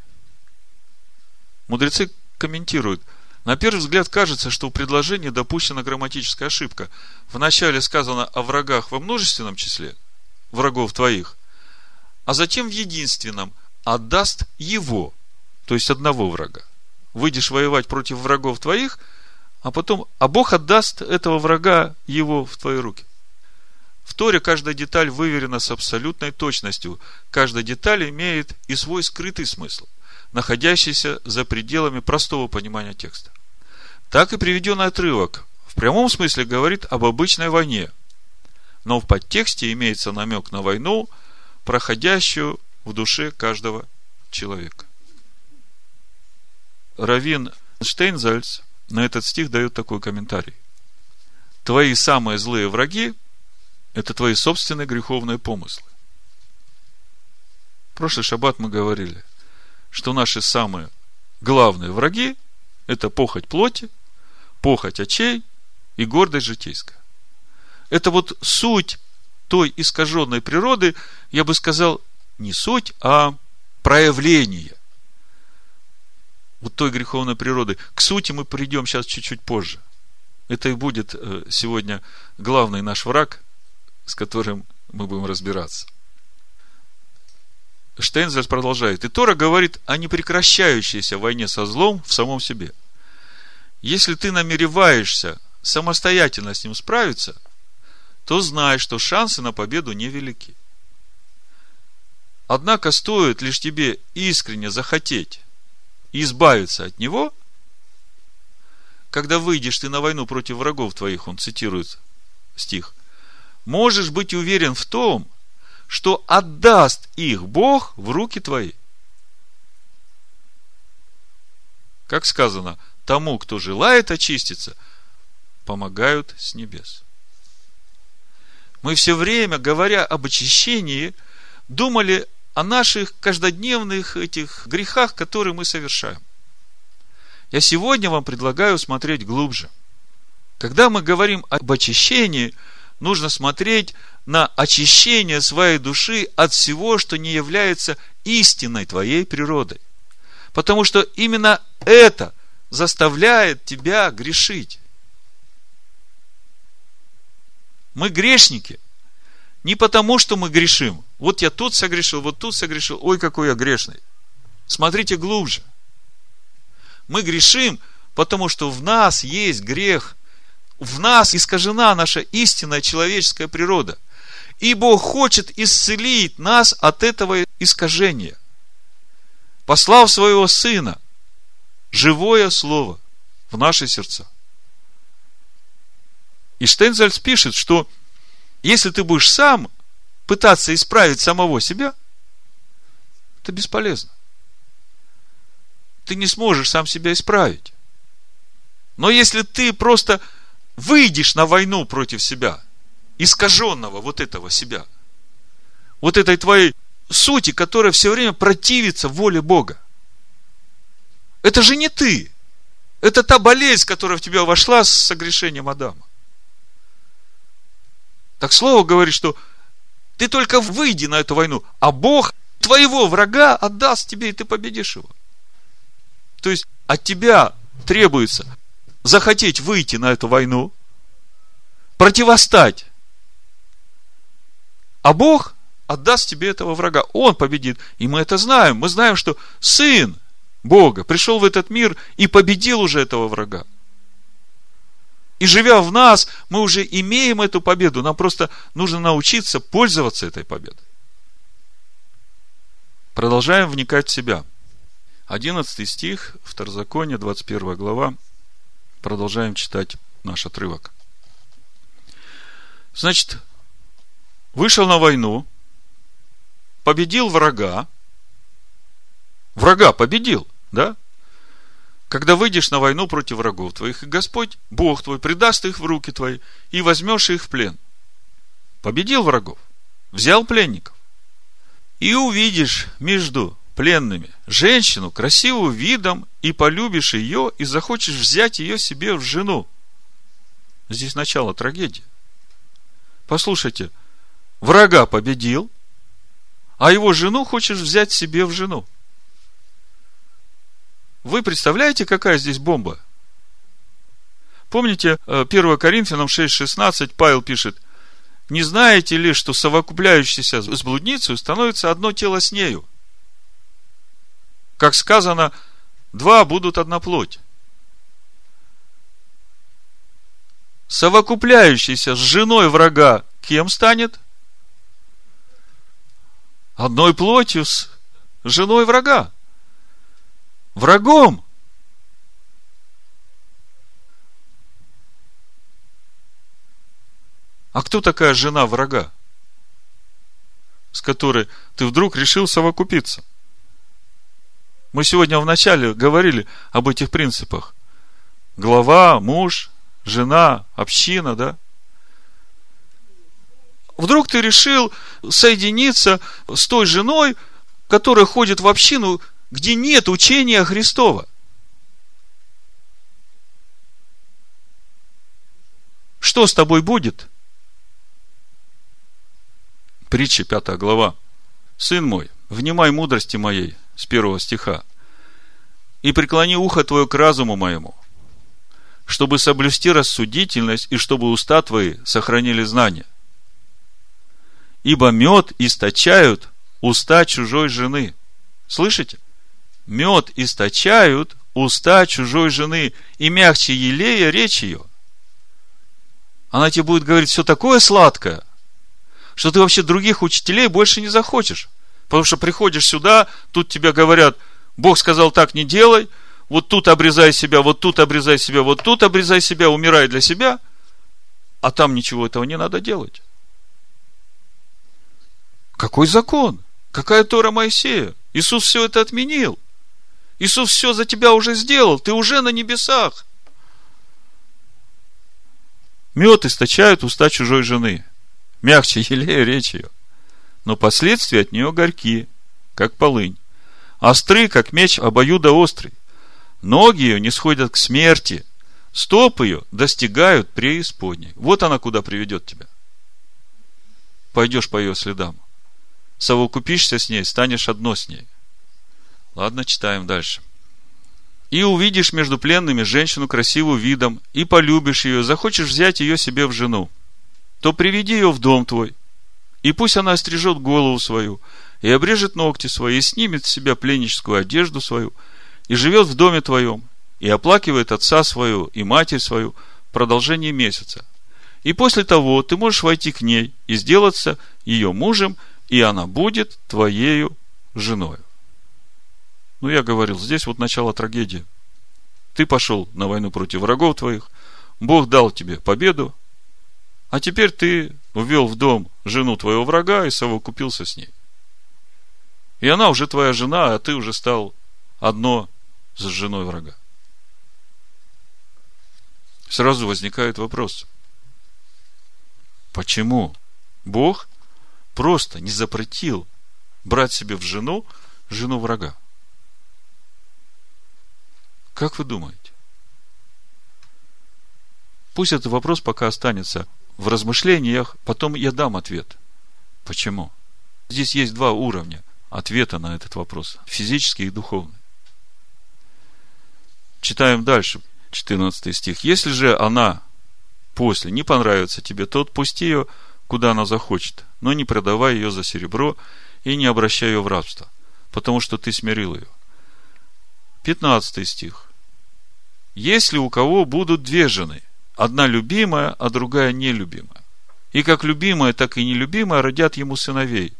Мудрецы комментируют, на первый взгляд кажется, что в предложении допущена грамматическая ошибка. Вначале сказано о врагах во множественном числе, врагов твоих, а затем в единственном отдаст его, то есть одного врага выйдешь воевать против врагов твоих, а потом, а Бог отдаст этого врага его в твои руки. В Торе каждая деталь выверена с абсолютной точностью. Каждая деталь имеет и свой скрытый смысл, находящийся за пределами простого понимания текста. Так и приведенный отрывок в прямом смысле говорит об обычной войне, но в подтексте имеется намек на войну, проходящую в душе каждого человека. Равин Штейнзальц на этот стих дает такой комментарий. Твои самые злые враги – это твои собственные греховные помыслы. В прошлый шаббат мы говорили, что наши самые главные враги – это похоть плоти, похоть очей и гордость житейская. Это вот суть той искаженной природы, я бы сказал, не суть, а проявление вот той греховной природы. К сути мы придем сейчас чуть-чуть позже. Это и будет э, сегодня главный наш враг, с которым мы будем разбираться. Штейнзерс продолжает. И Тора говорит о непрекращающейся войне со злом в самом себе. Если ты намереваешься самостоятельно с ним справиться, то знай, что шансы на победу невелики. Однако стоит лишь тебе искренне захотеть избавиться от него, когда выйдешь ты на войну против врагов твоих, он цитирует стих, можешь быть уверен в том, что отдаст их Бог в руки твои. как сказано, тому, кто желает очиститься, помогают с небес. Мы все время, говоря об очищении, думали о наших каждодневных этих грехах, которые мы совершаем. Я сегодня вам предлагаю смотреть глубже. Когда мы говорим об очищении, нужно смотреть на очищение своей души от всего, что не является истинной твоей природой. Потому что именно это заставляет тебя грешить. Мы грешники. Не потому, что мы грешим. Вот я тут согрешил, вот тут согрешил. Ой, какой я грешный. Смотрите глубже. Мы грешим, потому что в нас есть грех. В нас искажена наша истинная человеческая природа. И Бог хочет исцелить нас от этого искажения. Послав своего Сына, живое Слово в наши сердца. И Штейнзальц пишет, что если ты будешь сам пытаться исправить самого себя, это бесполезно. Ты не сможешь сам себя исправить. Но если ты просто выйдешь на войну против себя, искаженного вот этого себя, вот этой твоей сути, которая все время противится воле Бога. Это же не ты. Это та болезнь, которая в тебя вошла с согрешением Адама. Так слово говорит, что ты только выйди на эту войну, а Бог твоего врага отдаст тебе, и ты победишь его. То есть от тебя требуется захотеть выйти на эту войну, противостать. А Бог отдаст тебе этого врага. Он победит. И мы это знаем. Мы знаем, что Сын Бога пришел в этот мир и победил уже этого врага. И живя в нас, мы уже имеем эту победу. Нам просто нужно научиться пользоваться этой победой. Продолжаем вникать в себя. 11 стих, Второзаконие, 21 глава. Продолжаем читать наш отрывок. Значит, вышел на войну, победил врага, врага победил, да? Когда выйдешь на войну против врагов твоих, и Господь, Бог твой, предаст их в руки твои, и возьмешь их в плен. Победил врагов, взял пленников. И увидишь между пленными женщину красивую видом, и полюбишь ее, и захочешь взять ее себе в жену. Здесь начало трагедии. Послушайте, врага победил, а его жену хочешь взять себе в жену. Вы представляете, какая здесь бомба? Помните, 1 э, Коринфянам 6.16 Павел пишет, не знаете ли, что совокупляющийся с блудницей становится одно тело с нею? Как сказано, два будут одна плоть. Совокупляющийся с женой врага кем станет? Одной плотью с женой врага врагом. А кто такая жена врага, с которой ты вдруг решил совокупиться? Мы сегодня вначале говорили об этих принципах. Глава, муж, жена, община, да? Вдруг ты решил соединиться с той женой, которая ходит в общину, где нет учения Христова. Что с тобой будет? Притча, пятая глава. Сын мой, внимай мудрости моей, с первого стиха, и преклони ухо твое к разуму моему, чтобы соблюсти рассудительность и чтобы уста твои сохранили знания. Ибо мед источают уста чужой жены. Слышите? Мед источают уста чужой жены, и мягче елея речь ее. Она тебе будет говорить все такое сладкое, что ты вообще других учителей больше не захочешь. Потому что приходишь сюда, тут тебе говорят, Бог сказал так не делай, вот тут обрезай себя, вот тут обрезай себя, вот тут обрезай себя, умирай для себя, а там ничего этого не надо делать. Какой закон? Какая Тора Моисея? Иисус все это отменил. Иисус все за тебя уже сделал, ты уже на небесах. Мед источают уста чужой жены. Мягче елея речь ее. Но последствия от нее горьки, как полынь. Остры, как меч обоюдоострый. Ноги ее не сходят к смерти. Стопы ее достигают преисподней. Вот она куда приведет тебя. Пойдешь по ее следам. Совокупишься с ней, станешь одно с ней. Ладно, читаем дальше. И увидишь между пленными женщину красивую видом, и полюбишь ее, захочешь взять ее себе в жену, то приведи ее в дом твой, и пусть она острижет голову свою, и обрежет ногти свои, и снимет с себя пленническую одежду свою, и живет в доме твоем, и оплакивает отца свою и матерь свою в продолжении месяца. И после того ты можешь войти к ней и сделаться ее мужем, и она будет твоею женой. Ну, я говорил, здесь вот начало трагедии. Ты пошел на войну против врагов твоих, Бог дал тебе победу, а теперь ты ввел в дом жену твоего врага и совокупился с ней. И она уже твоя жена, а ты уже стал одно с женой врага. Сразу возникает вопрос. Почему Бог просто не запретил брать себе в жену жену врага? Как вы думаете? Пусть этот вопрос пока останется в размышлениях, потом я дам ответ. Почему? Здесь есть два уровня ответа на этот вопрос. Физический и духовный. Читаем дальше, 14 стих. Если же она после не понравится тебе, то отпусти ее, куда она захочет, но не продавай ее за серебро и не обращай ее в рабство, потому что ты смирил ее. 15 стих. Если у кого будут две жены, одна любимая, а другая нелюбимая, и как любимая, так и нелюбимая родят ему сыновей,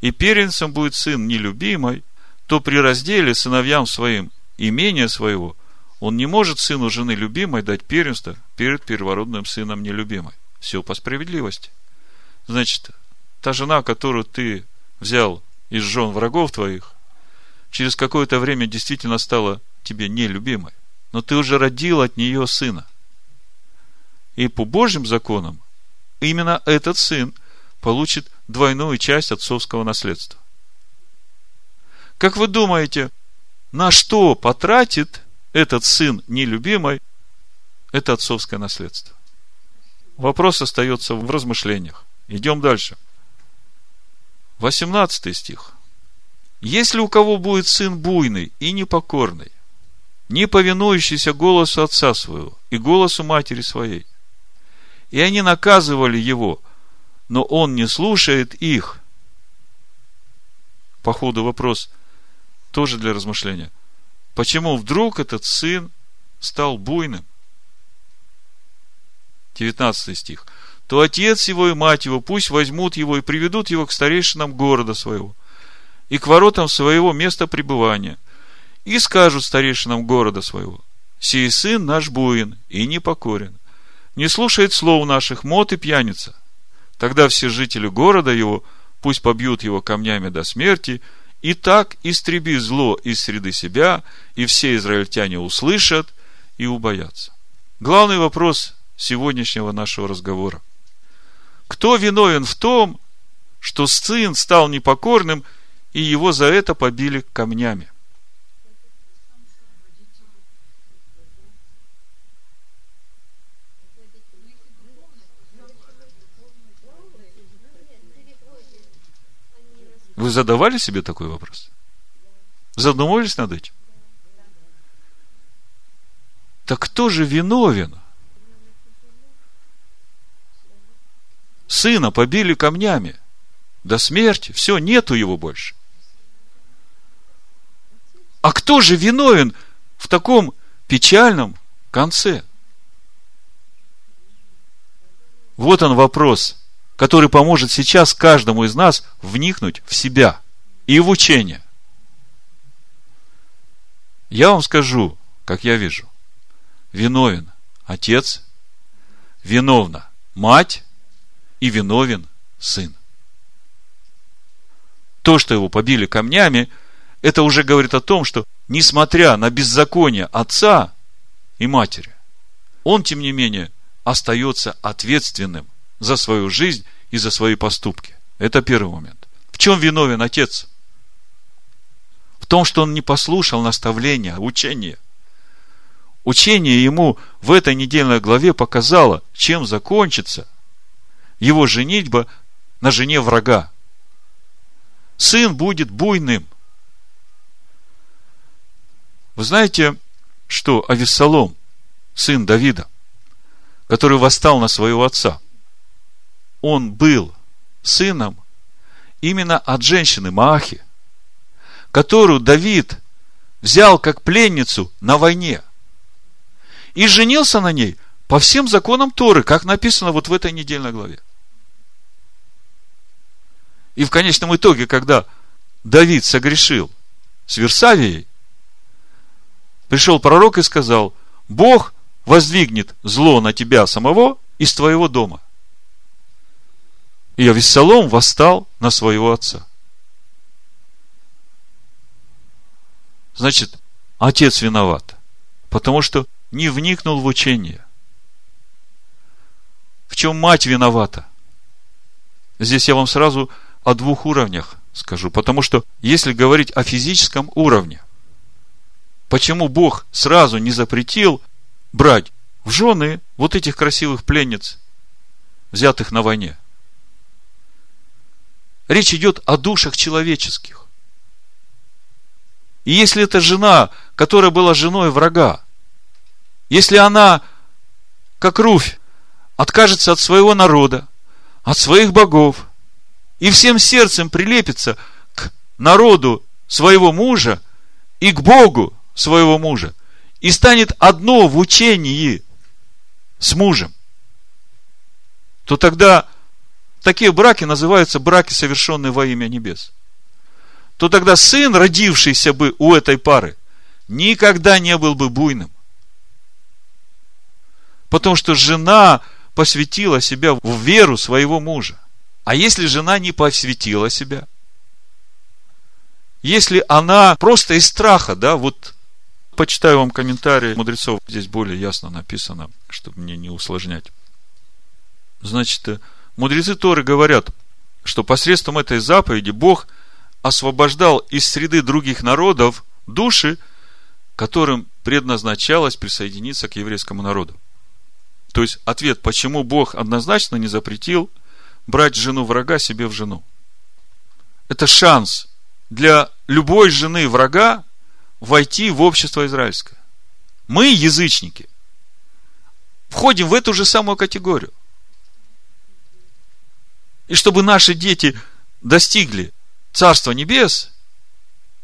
и первенцем будет сын нелюбимой, то при разделе сыновьям своим имения своего он не может сыну жены любимой дать первенство перед первородным сыном нелюбимой. Все по справедливости. Значит, та жена, которую ты взял из жен врагов твоих, через какое-то время действительно стала тебе нелюбимой. Но ты уже родил от нее сына. И по Божьим законам именно этот сын получит двойную часть отцовского наследства. Как вы думаете, на что потратит этот сын нелюбимый, это отцовское наследство. Вопрос остается в размышлениях. Идем дальше. 18 стих. Если у кого будет сын буйный и непокорный, не повинующийся голосу отца своего и голосу матери своей, и они наказывали его, но он не слушает их, по ходу вопрос тоже для размышления – Почему вдруг этот сын стал буйным? 19 стих. То отец его и мать его пусть возьмут его и приведут его к старейшинам города своего и к воротам своего места пребывания и скажут старейшинам города своего, сей сын наш буин и непокорен, не слушает слов наших, мот и пьяница. Тогда все жители города его пусть побьют его камнями до смерти – и так истреби зло из среды себя, и все израильтяне услышат и убоятся. Главный вопрос сегодняшнего нашего разговора. Кто виновен в том, что сын стал непокорным, и его за это побили камнями? Вы задавали себе такой вопрос? Задумывались над этим? Так кто же виновен? Сына побили камнями до смерти. Все, нету его больше. А кто же виновен в таком печальном конце? Вот он вопрос – который поможет сейчас каждому из нас вникнуть в себя и в учение. Я вам скажу, как я вижу. Виновен отец, виновна мать и виновен сын. То, что его побили камнями, это уже говорит о том, что несмотря на беззаконие отца и матери, он, тем не менее, остается ответственным за свою жизнь и за свои поступки. Это первый момент. В чем виновен отец? В том, что он не послушал наставления, учения. Учение ему в этой недельной главе показало, чем закончится его женитьба на жене врага. Сын будет буйным. Вы знаете, что Авессалом, сын Давида, который восстал на своего отца, он был сыном именно от женщины Маахи, которую Давид взял как пленницу на войне и женился на ней по всем законам Торы, как написано вот в этой недельной главе. И в конечном итоге, когда Давид согрешил с Версавией, пришел пророк и сказал, Бог воздвигнет зло на тебя самого из твоего дома. И Авессалом восстал на своего отца. Значит, отец виноват, потому что не вникнул в учение. В чем мать виновата? Здесь я вам сразу о двух уровнях скажу, потому что если говорить о физическом уровне, почему Бог сразу не запретил брать в жены вот этих красивых пленниц, взятых на войне. Речь идет о душах человеческих. И если это жена, которая была женой врага, если она, как Руфь, откажется от своего народа, от своих богов, и всем сердцем прилепится к народу своего мужа и к Богу своего мужа, и станет одно в учении с мужем, то тогда такие браки называются браки, совершенные во имя небес. То тогда сын, родившийся бы у этой пары, никогда не был бы буйным. Потому что жена посвятила себя в веру своего мужа. А если жена не посвятила себя? Если она просто из страха, да, вот Почитаю вам комментарии мудрецов. Здесь более ясно написано, чтобы мне не усложнять. Значит, мудрецы Торы говорят, что посредством этой заповеди Бог освобождал из среды других народов души, которым предназначалось присоединиться к еврейскому народу. То есть ответ, почему Бог однозначно не запретил брать жену врага себе в жену. Это шанс для любой жены врага войти в общество израильское. Мы, язычники, входим в эту же самую категорию. И чтобы наши дети достигли Царства Небес,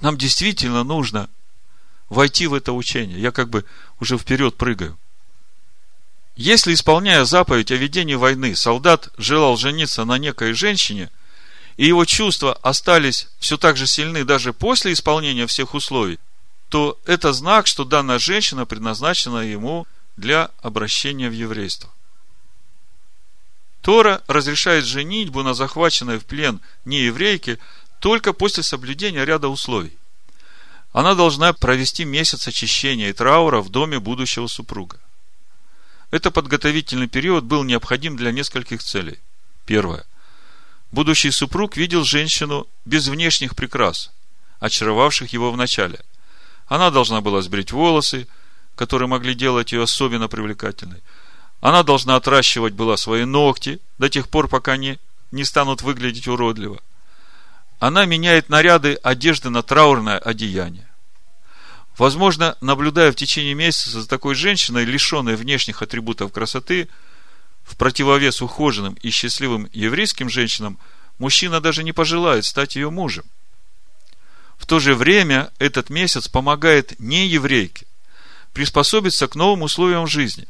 нам действительно нужно войти в это учение. Я как бы уже вперед прыгаю. Если, исполняя заповедь о ведении войны, солдат желал жениться на некой женщине, и его чувства остались все так же сильны даже после исполнения всех условий, то это знак, что данная женщина предназначена ему для обращения в еврейство. Тора разрешает женитьбу на захваченной в плен нееврейке только после соблюдения ряда условий. Она должна провести месяц очищения и траура в доме будущего супруга. Это подготовительный период был необходим для нескольких целей. Первое. Будущий супруг видел женщину без внешних прикрас, очаровавших его в начале – она должна была сбрить волосы, которые могли делать ее особенно привлекательной. Она должна отращивать была свои ногти до тех пор, пока они не станут выглядеть уродливо. Она меняет наряды одежды на траурное одеяние. Возможно, наблюдая в течение месяца за такой женщиной, лишенной внешних атрибутов красоты, в противовес ухоженным и счастливым еврейским женщинам, мужчина даже не пожелает стать ее мужем. В то же время этот месяц помогает не еврейке приспособиться к новым условиям жизни.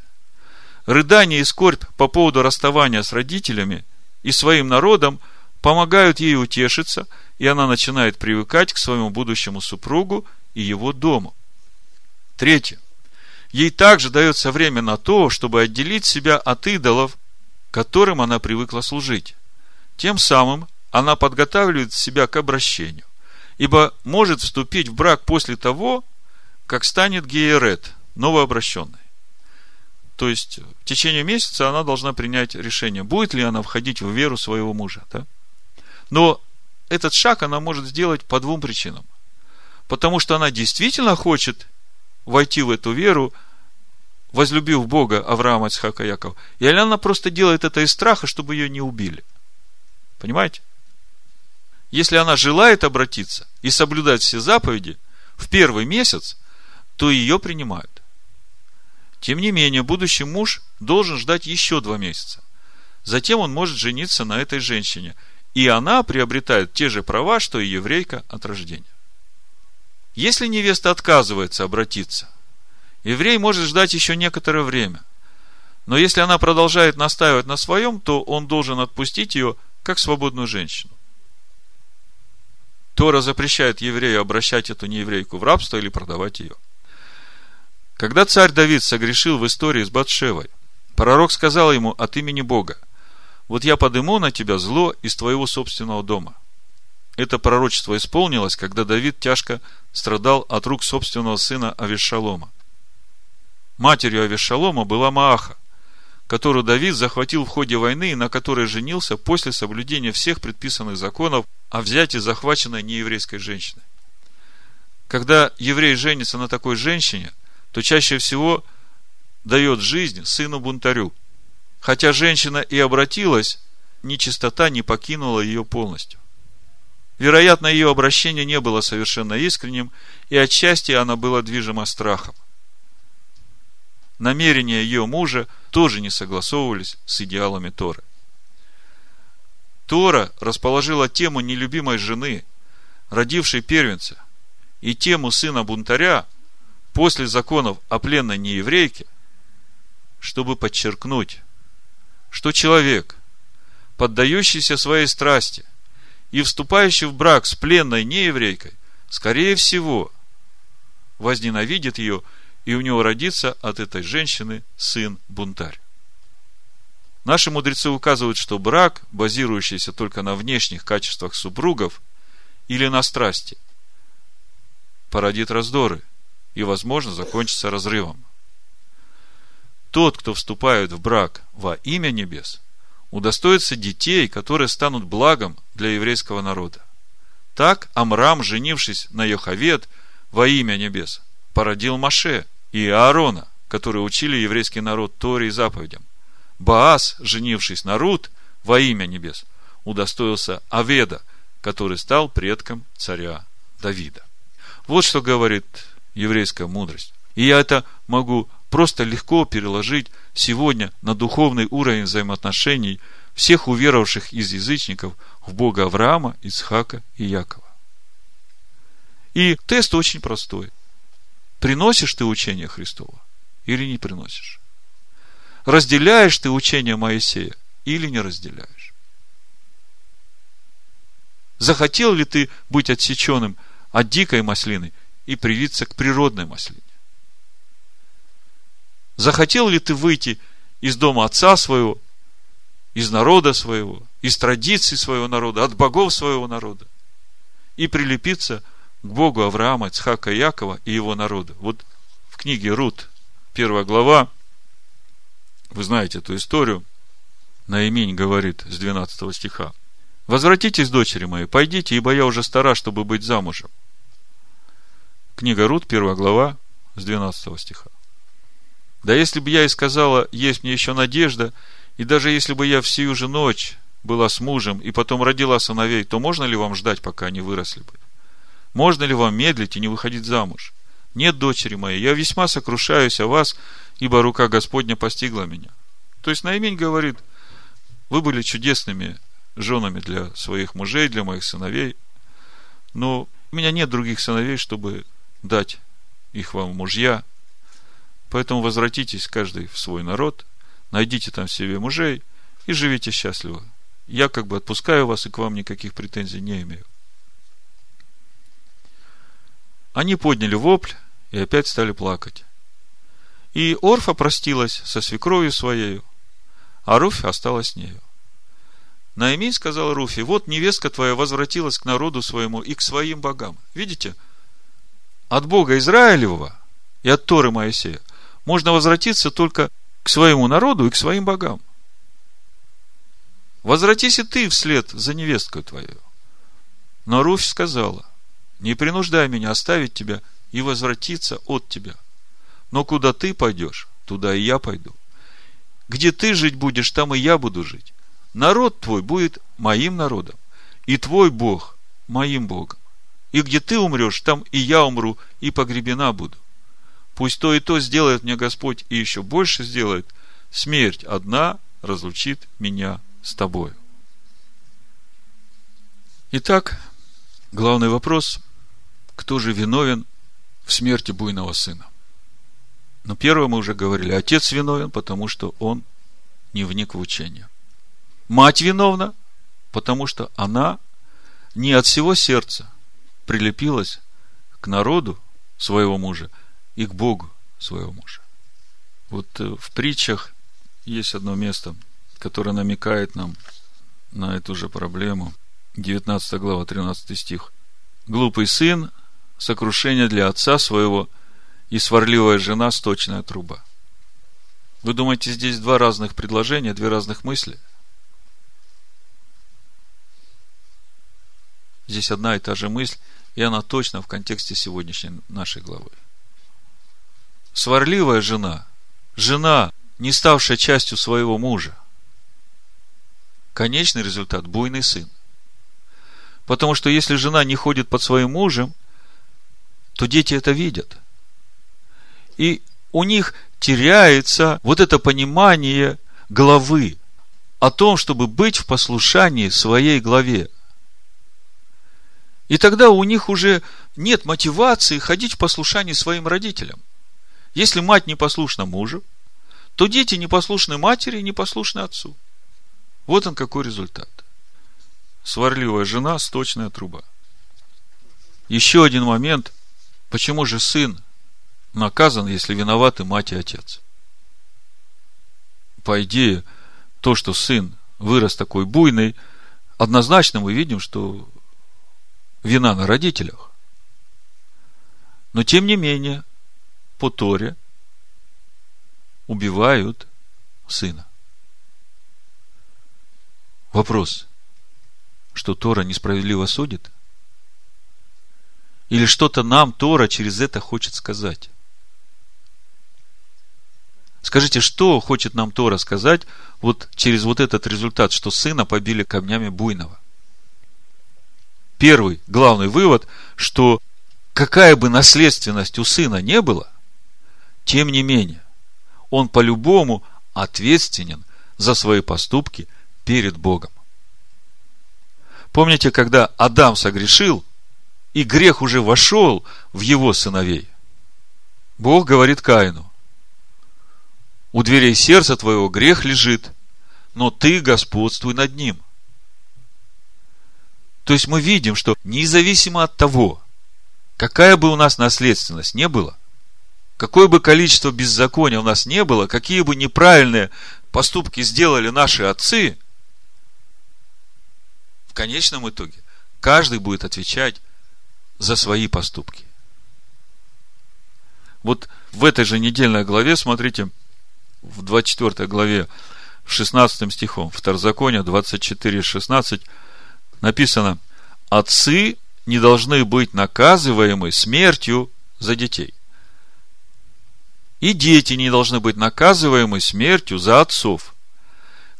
Рыдание и скорбь по поводу расставания с родителями и своим народом помогают ей утешиться, и она начинает привыкать к своему будущему супругу и его дому. Третье. Ей также дается время на то, чтобы отделить себя от идолов, которым она привыкла служить. Тем самым она подготавливает себя к обращению ибо может вступить в брак после того, как станет геерет, новообращенный. То есть, в течение месяца она должна принять решение, будет ли она входить в веру своего мужа. Да? Но этот шаг она может сделать по двум причинам. Потому что она действительно хочет войти в эту веру, возлюбив Бога Авраама, Ицхака, Якова. Или она просто делает это из страха, чтобы ее не убили. Понимаете? Если она желает обратиться и соблюдать все заповеди в первый месяц, то ее принимают. Тем не менее, будущий муж должен ждать еще два месяца. Затем он может жениться на этой женщине, и она приобретает те же права, что и еврейка от рождения. Если невеста отказывается обратиться, еврей может ждать еще некоторое время. Но если она продолжает настаивать на своем, то он должен отпустить ее как свободную женщину. Тора запрещает еврею обращать эту нееврейку в рабство или продавать ее – когда царь Давид согрешил в истории с Батшевой, пророк сказал ему от имени Бога, «Вот я подыму на тебя зло из твоего собственного дома». Это пророчество исполнилось, когда Давид тяжко страдал от рук собственного сына Авишалома. Матерью Авишалома была Мааха, которую Давид захватил в ходе войны и на которой женился после соблюдения всех предписанных законов о взятии захваченной нееврейской женщины. Когда еврей женится на такой женщине, то чаще всего дает жизнь сыну-бунтарю. Хотя женщина и обратилась, нечистота не покинула ее полностью. Вероятно, ее обращение не было совершенно искренним, и отчасти она была движима страхом. Намерения ее мужа тоже не согласовывались с идеалами Торы. Тора расположила тему нелюбимой жены, родившей первенца, и тему сына бунтаря – после законов о пленной нееврейке, чтобы подчеркнуть, что человек, поддающийся своей страсти и вступающий в брак с пленной нееврейкой, скорее всего, возненавидит ее, и у него родится от этой женщины сын-бунтарь. Наши мудрецы указывают, что брак, базирующийся только на внешних качествах супругов или на страсти, породит раздоры – и, возможно, закончится разрывом. Тот, кто вступает в брак во имя небес, удостоится детей, которые станут благом для еврейского народа. Так Амрам, женившись на Йохавед во имя небес, породил Маше и Аарона, которые учили еврейский народ Торе и заповедям. Баас, женившись на Рут во имя небес, удостоился Аведа, который стал предком царя Давида. Вот что говорит еврейская мудрость. И я это могу просто легко переложить сегодня на духовный уровень взаимоотношений всех уверовавших из язычников в Бога Авраама, Ицхака и Якова. И тест очень простой. Приносишь ты учение Христова или не приносишь? Разделяешь ты учение Моисея или не разделяешь? Захотел ли ты быть отсеченным от дикой маслины и привиться к природной маслине. Захотел ли ты выйти из дома отца своего, из народа своего, из традиций своего народа, от богов своего народа, и прилепиться к Богу Авраама, Ицхака, Якова и его народа. Вот в книге Рут, первая глава, вы знаете эту историю, Наимень говорит с 12 стиха. «Возвратитесь, дочери мои, пойдите, ибо я уже стара, чтобы быть замужем. Книга Рут, первая глава, с 12 стиха. Да если бы я и сказала, есть мне еще надежда, и даже если бы я всю же ночь была с мужем и потом родила сыновей, то можно ли вам ждать, пока они выросли бы? Можно ли вам медлить и не выходить замуж? Нет, дочери моей, я весьма сокрушаюсь о вас, ибо рука Господня постигла меня. То есть Наимень говорит, вы были чудесными женами для своих мужей, для моих сыновей, но у меня нет других сыновей, чтобы дать их вам мужья. Поэтому возвратитесь каждый в свой народ, найдите там себе мужей и живите счастливо. Я как бы отпускаю вас и к вам никаких претензий не имею. Они подняли вопль и опять стали плакать. И Орфа простилась со свекровью своей, а Руфь осталась с нею. Наимей сказал Руфи, вот невестка твоя возвратилась к народу своему и к своим богам. Видите? От Бога Израилевого и от Торы Моисея можно возвратиться только к своему народу и к своим богам. Возвратись и ты вслед за невесткой твою. Но Руфь сказала, не принуждай меня оставить тебя и возвратиться от тебя. Но куда ты пойдешь, туда и я пойду. Где ты жить будешь, там и я буду жить. Народ твой будет моим народом, и твой Бог моим Богом. И где ты умрешь, там и я умру, и погребена буду. Пусть то и то сделает мне Господь, и еще больше сделает. Смерть одна разлучит меня с тобою. Итак, главный вопрос, кто же виновен в смерти буйного сына? Но первое мы уже говорили, отец виновен, потому что он не вник в учение. Мать виновна, потому что она не от всего сердца прилепилась к народу своего мужа и к Богу своего мужа. Вот э, в притчах есть одно место, которое намекает нам на эту же проблему. 19 глава, 13 стих. Глупый сын – сокрушение для отца своего, и сварливая жена – сточная труба. Вы думаете, здесь два разных предложения, две разных мысли – Здесь одна и та же мысль, и она точно в контексте сегодняшней нашей главы. Сварливая жена, жена, не ставшая частью своего мужа. Конечный результат – буйный сын. Потому что если жена не ходит под своим мужем, то дети это видят. И у них теряется вот это понимание главы о том, чтобы быть в послушании своей главе. И тогда у них уже нет мотивации ходить в послушании своим родителям. Если мать не послушна мужу, то дети не послушны матери и не послушны отцу. Вот он какой результат. Сварливая жена, сточная труба. Еще один момент. Почему же сын наказан, если виноваты мать и отец? По идее, то, что сын вырос такой буйный, однозначно мы видим, что вина на родителях. Но тем не менее, по Торе убивают сына. Вопрос, что Тора несправедливо судит? Или что-то нам Тора через это хочет сказать? Скажите, что хочет нам Тора сказать вот через вот этот результат, что сына побили камнями буйного? Первый главный вывод, что какая бы наследственность у сына не было, тем не менее, он по-любому ответственен за свои поступки перед Богом. Помните, когда Адам согрешил, и грех уже вошел в его сыновей, Бог говорит Каину, у дверей сердца твоего грех лежит, но ты господствуй над ним – то есть мы видим, что независимо от того, какая бы у нас наследственность не была, какое бы количество беззакония у нас не было, какие бы неправильные поступки сделали наши отцы, в конечном итоге каждый будет отвечать за свои поступки. Вот в этой же недельной главе, смотрите, в 24 главе, 16 стихом, Второзакония 24, 16, написано, отцы не должны быть наказываемы смертью за детей. И дети не должны быть наказываемы смертью за отцов.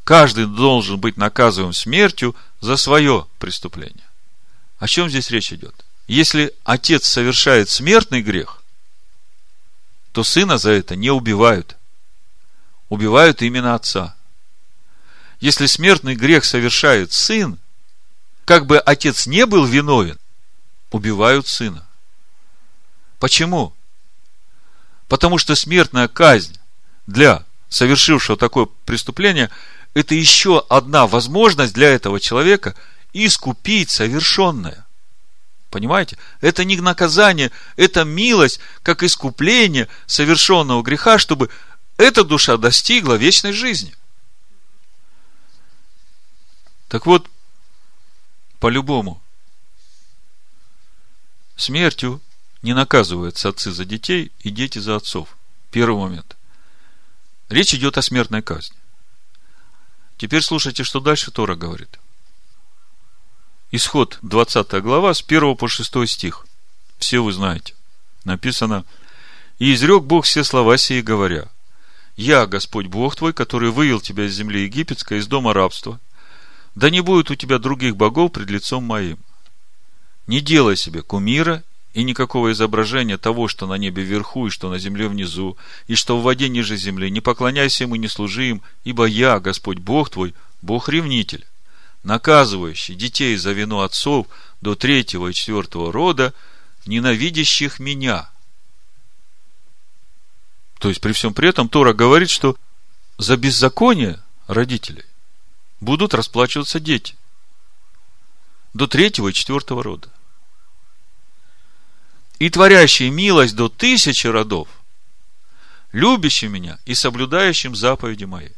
Каждый должен быть наказываем смертью за свое преступление. О чем здесь речь идет? Если отец совершает смертный грех, то сына за это не убивают. Убивают именно отца. Если смертный грех совершает сын, как бы отец не был виновен, убивают сына. Почему? Потому что смертная казнь для совершившего такое преступление – это еще одна возможность для этого человека искупить совершенное. Понимаете? Это не наказание, это милость, как искупление совершенного греха, чтобы эта душа достигла вечной жизни. Так вот, по-любому, смертью не наказываются отцы за детей и дети за отцов. Первый момент. Речь идет о смертной казни. Теперь слушайте, что дальше Тора говорит. Исход 20 глава с 1 по 6 стих. Все вы знаете. Написано, «И изрек Бог все слова сии, говоря, «Я, Господь Бог твой, который вывел тебя из земли египетской, из дома рабства, да не будет у тебя других богов пред лицом моим. Не делай себе кумира и никакого изображения того, что на небе вверху и что на земле внизу, и что в воде ниже земли. Не поклоняйся ему, не служи им, ибо я, Господь Бог твой, Бог-ревнитель, наказывающий детей за вину отцов до третьего и четвертого рода, ненавидящих меня. То есть, при всем при этом, Тора говорит, что за беззаконие родителей будут расплачиваться дети до третьего и четвертого рода и творящий милость до тысячи родов, любящим меня и соблюдающим заповеди мои.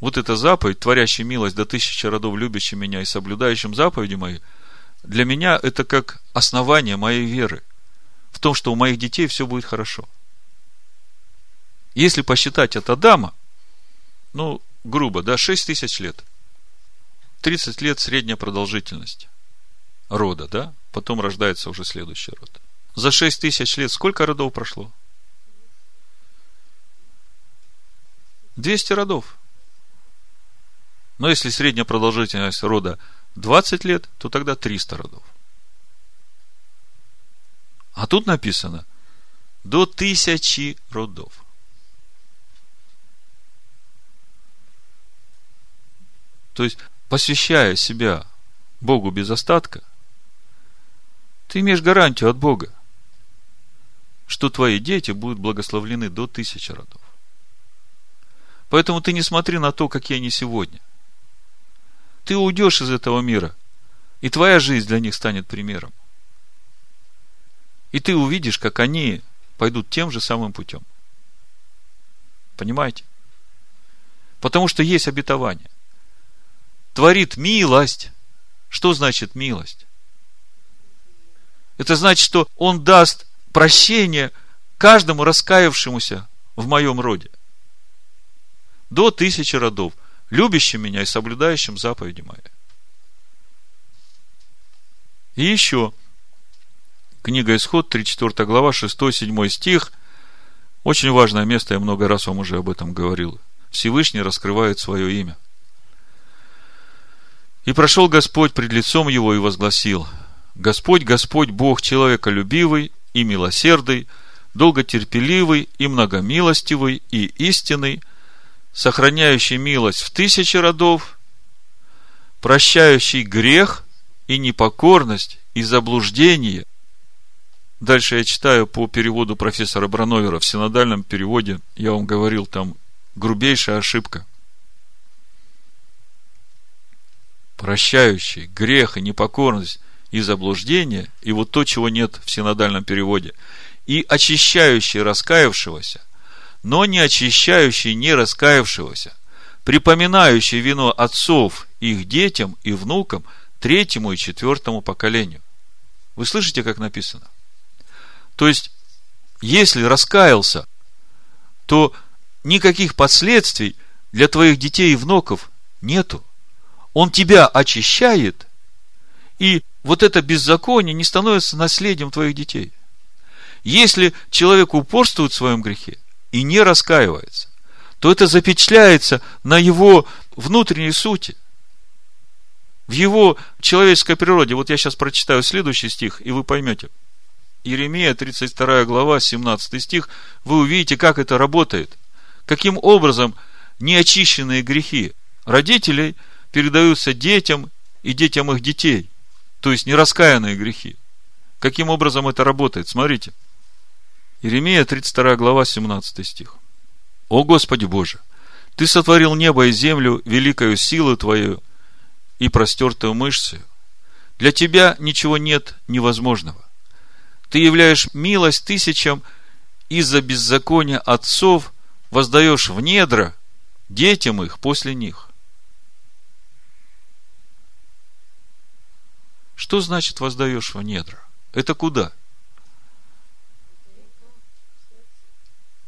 Вот эта заповедь, творящий милость до тысячи родов, любящим меня и соблюдающим заповеди мои, для меня это как основание моей веры в том, что у моих детей все будет хорошо. Если посчитать от Адама, ну, грубо, да, 6 тысяч лет. 30 лет средняя продолжительность рода, да? Потом рождается уже следующий род. За 6 тысяч лет сколько родов прошло? 200 родов. Но если средняя продолжительность рода 20 лет, то тогда 300 родов. А тут написано до тысячи родов. То есть, посвящая себя Богу без остатка, ты имеешь гарантию от Бога, что твои дети будут благословлены до тысячи родов. Поэтому ты не смотри на то, какие они сегодня. Ты уйдешь из этого мира, и твоя жизнь для них станет примером. И ты увидишь, как они пойдут тем же самым путем. Понимаете? Потому что есть обетование. Творит милость. Что значит милость? Это значит, что Он даст прощение каждому раскаявшемуся в моем роде. До тысячи родов, любящим меня и соблюдающим заповеди мои. И еще, книга Исход, 34 глава, 6-7 стих, очень важное место, я много раз вам уже об этом говорил. Всевышний раскрывает свое имя. И прошел Господь пред лицом его и возгласил – Господь, Господь, Бог человеколюбивый и милосердный, долготерпеливый и многомилостивый и истинный, сохраняющий милость в тысячи родов, прощающий грех и непокорность и заблуждение. Дальше я читаю по переводу профессора Брановера в синодальном переводе, я вам говорил, там грубейшая ошибка. Прощающий грех и непокорность и заблуждение, и вот то, чего нет в синодальном переводе, и очищающий раскаявшегося, но не очищающий не раскаявшегося, припоминающий вину отцов их детям и внукам третьему и четвертому поколению. Вы слышите, как написано? То есть, если раскаялся, то никаких последствий для твоих детей и внуков нету. Он тебя очищает, и вот это беззаконие не становится наследием твоих детей. Если человек упорствует в своем грехе и не раскаивается, то это запечатляется на его внутренней сути, в его человеческой природе. Вот я сейчас прочитаю следующий стих, и вы поймете. Иеремия, 32 глава, 17 стих, вы увидите, как это работает. Каким образом неочищенные грехи родителей передаются детям и детям их детей то есть нераскаянные грехи. Каким образом это работает? Смотрите. Иеремия, 32 глава, 17 стих. «О Господи Боже, Ты сотворил небо и землю великою силою Твою и простертую мышцей. Для Тебя ничего нет невозможного. Ты являешь милость тысячам из-за беззакония отцов, воздаешь в недра детям их после них. Что значит воздаешь в недра? Это куда?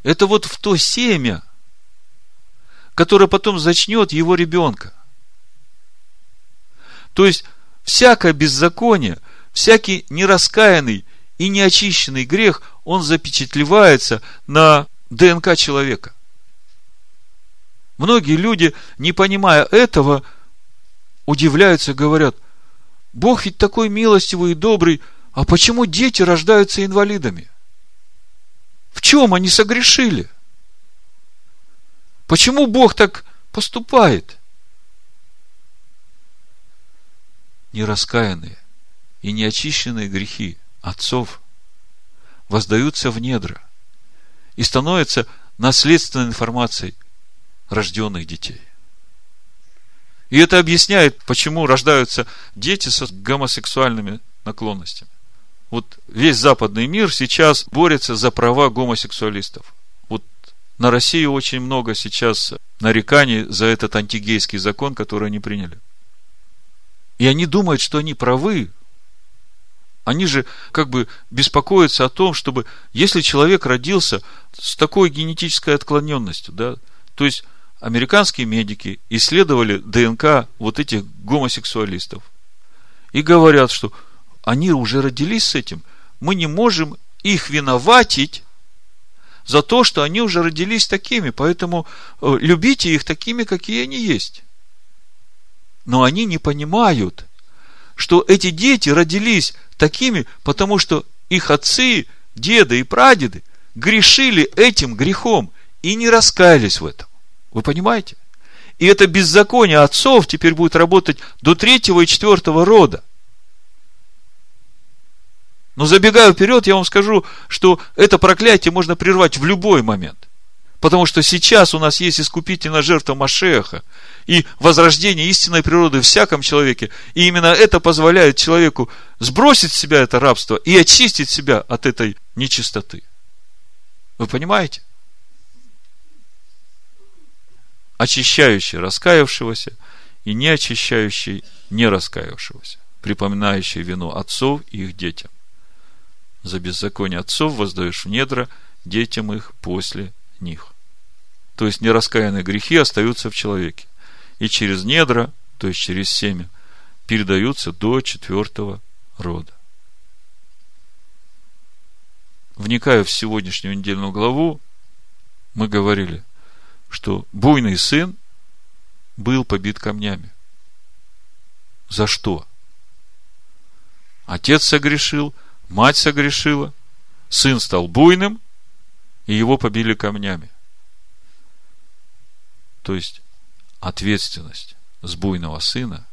Это вот в то семя, которое потом зачнет его ребенка. То есть, всякое беззаконие, всякий нераскаянный и неочищенный грех, он запечатлевается на ДНК человека. Многие люди, не понимая этого, удивляются, говорят, Бог ведь такой милостивый и добрый, а почему дети рождаются инвалидами? В чем они согрешили? Почему Бог так поступает? Нераскаянные и неочищенные грехи отцов воздаются в недра и становятся наследственной информацией рожденных детей. И это объясняет, почему рождаются дети с гомосексуальными наклонностями. Вот весь западный мир сейчас борется за права гомосексуалистов. Вот на России очень много сейчас нареканий за этот антигейский закон, который они приняли. И они думают, что они правы. Они же как бы беспокоятся о том, чтобы, если человек родился с такой генетической отклоненностью, да, то есть американские медики исследовали ДНК вот этих гомосексуалистов и говорят, что они уже родились с этим, мы не можем их виноватить за то, что они уже родились такими, поэтому э, любите их такими, какие они есть. Но они не понимают, что эти дети родились такими, потому что их отцы, деды и прадеды грешили этим грехом и не раскаялись в этом. Вы понимаете? И это беззаконие отцов теперь будет работать до третьего и четвертого рода. Но забегая вперед, я вам скажу, что это проклятие можно прервать в любой момент. Потому что сейчас у нас есть искупительная жертва Машеха и возрождение истинной природы в всяком человеке. И именно это позволяет человеку сбросить с себя это рабство и очистить себя от этой нечистоты. Вы понимаете? Очищающий раскаявшегося и не очищающий не раскаявшегося, припоминающий вину отцов и их детям. За беззаконие отцов воздаешь в недра детям их после них. То есть нераскаянные грехи остаются в человеке. И через недра, то есть через семя, передаются до четвертого рода. Вникая в сегодняшнюю недельную главу, мы говорили – что буйный сын был побит камнями. За что? Отец согрешил, мать согрешила, сын стал буйным, и его побили камнями. То есть, ответственность с буйного сына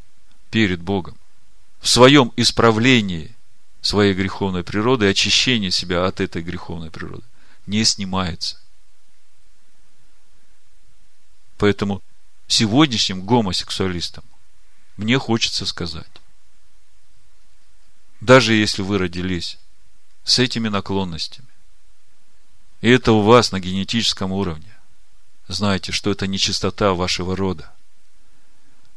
перед Богом в своем исправлении своей греховной природы, очищении себя от этой греховной природы не снимается. Поэтому сегодняшним гомосексуалистам мне хочется сказать, даже если вы родились с этими наклонностями, и это у вас на генетическом уровне, знайте, что это не чистота вашего рода.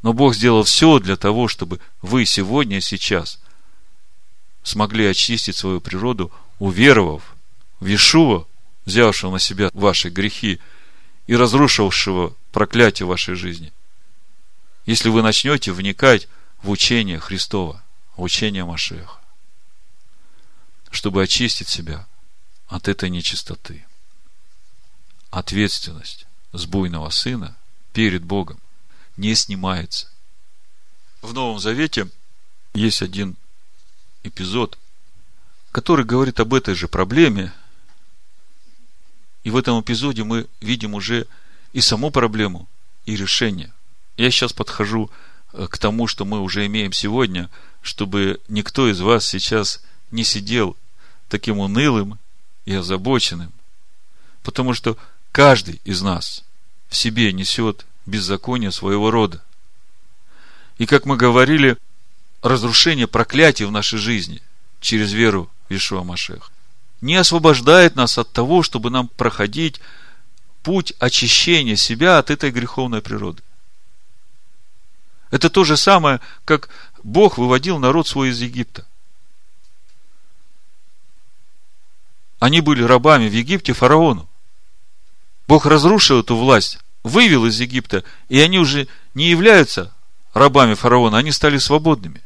Но Бог сделал все для того, чтобы вы сегодня и сейчас смогли очистить свою природу, уверовав в Иешуа, взявшего на себя ваши грехи и разрушившего проклятие вашей жизни. Если вы начнете вникать в учение Христова, в учение Машеха, чтобы очистить себя от этой нечистоты. Ответственность с буйного сына перед Богом не снимается. В Новом Завете есть один эпизод, который говорит об этой же проблеме. И в этом эпизоде мы видим уже и саму проблему, и решение. Я сейчас подхожу э, к тому, что мы уже имеем сегодня, чтобы никто из вас сейчас не сидел таким унылым и озабоченным. Потому что каждый из нас в себе несет беззаконие своего рода. И как мы говорили, разрушение проклятий в нашей жизни через веру в Ишуа Машех не освобождает нас от того, чтобы нам проходить путь очищения себя от этой греховной природы. Это то же самое, как Бог выводил народ свой из Египта. Они были рабами в Египте фараону. Бог разрушил эту власть, вывел из Египта, и они уже не являются рабами фараона, они стали свободными.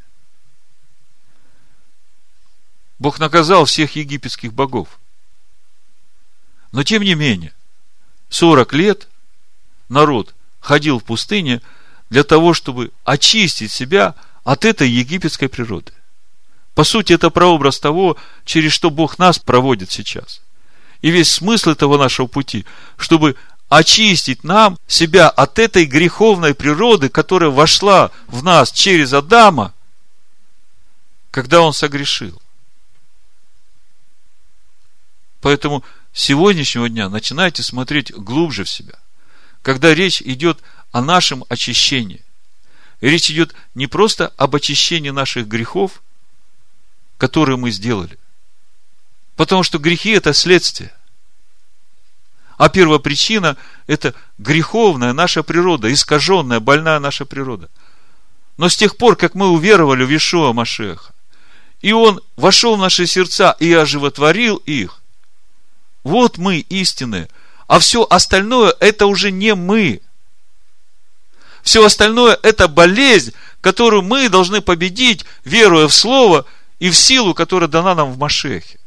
Бог наказал всех египетских богов. Но тем не менее, 40 лет народ ходил в пустыне для того, чтобы очистить себя от этой египетской природы. По сути, это прообраз того, через что Бог нас проводит сейчас. И весь смысл этого нашего пути, чтобы очистить нам себя от этой греховной природы, которая вошла в нас через Адама, когда он согрешил. Поэтому с сегодняшнего дня начинайте смотреть глубже в себя. Когда речь идет о нашем очищении. Речь идет не просто об очищении наших грехов, которые мы сделали. Потому что грехи – это следствие. А первопричина – это греховная наша природа, искаженная, больная наша природа. Но с тех пор, как мы уверовали в Ишуа Машеха, и Он вошел в наши сердца и оживотворил их, вот мы истинные, а все остальное – это уже не мы. Все остальное – это болезнь, которую мы должны победить, веруя в Слово и в силу, которая дана нам в Машехе.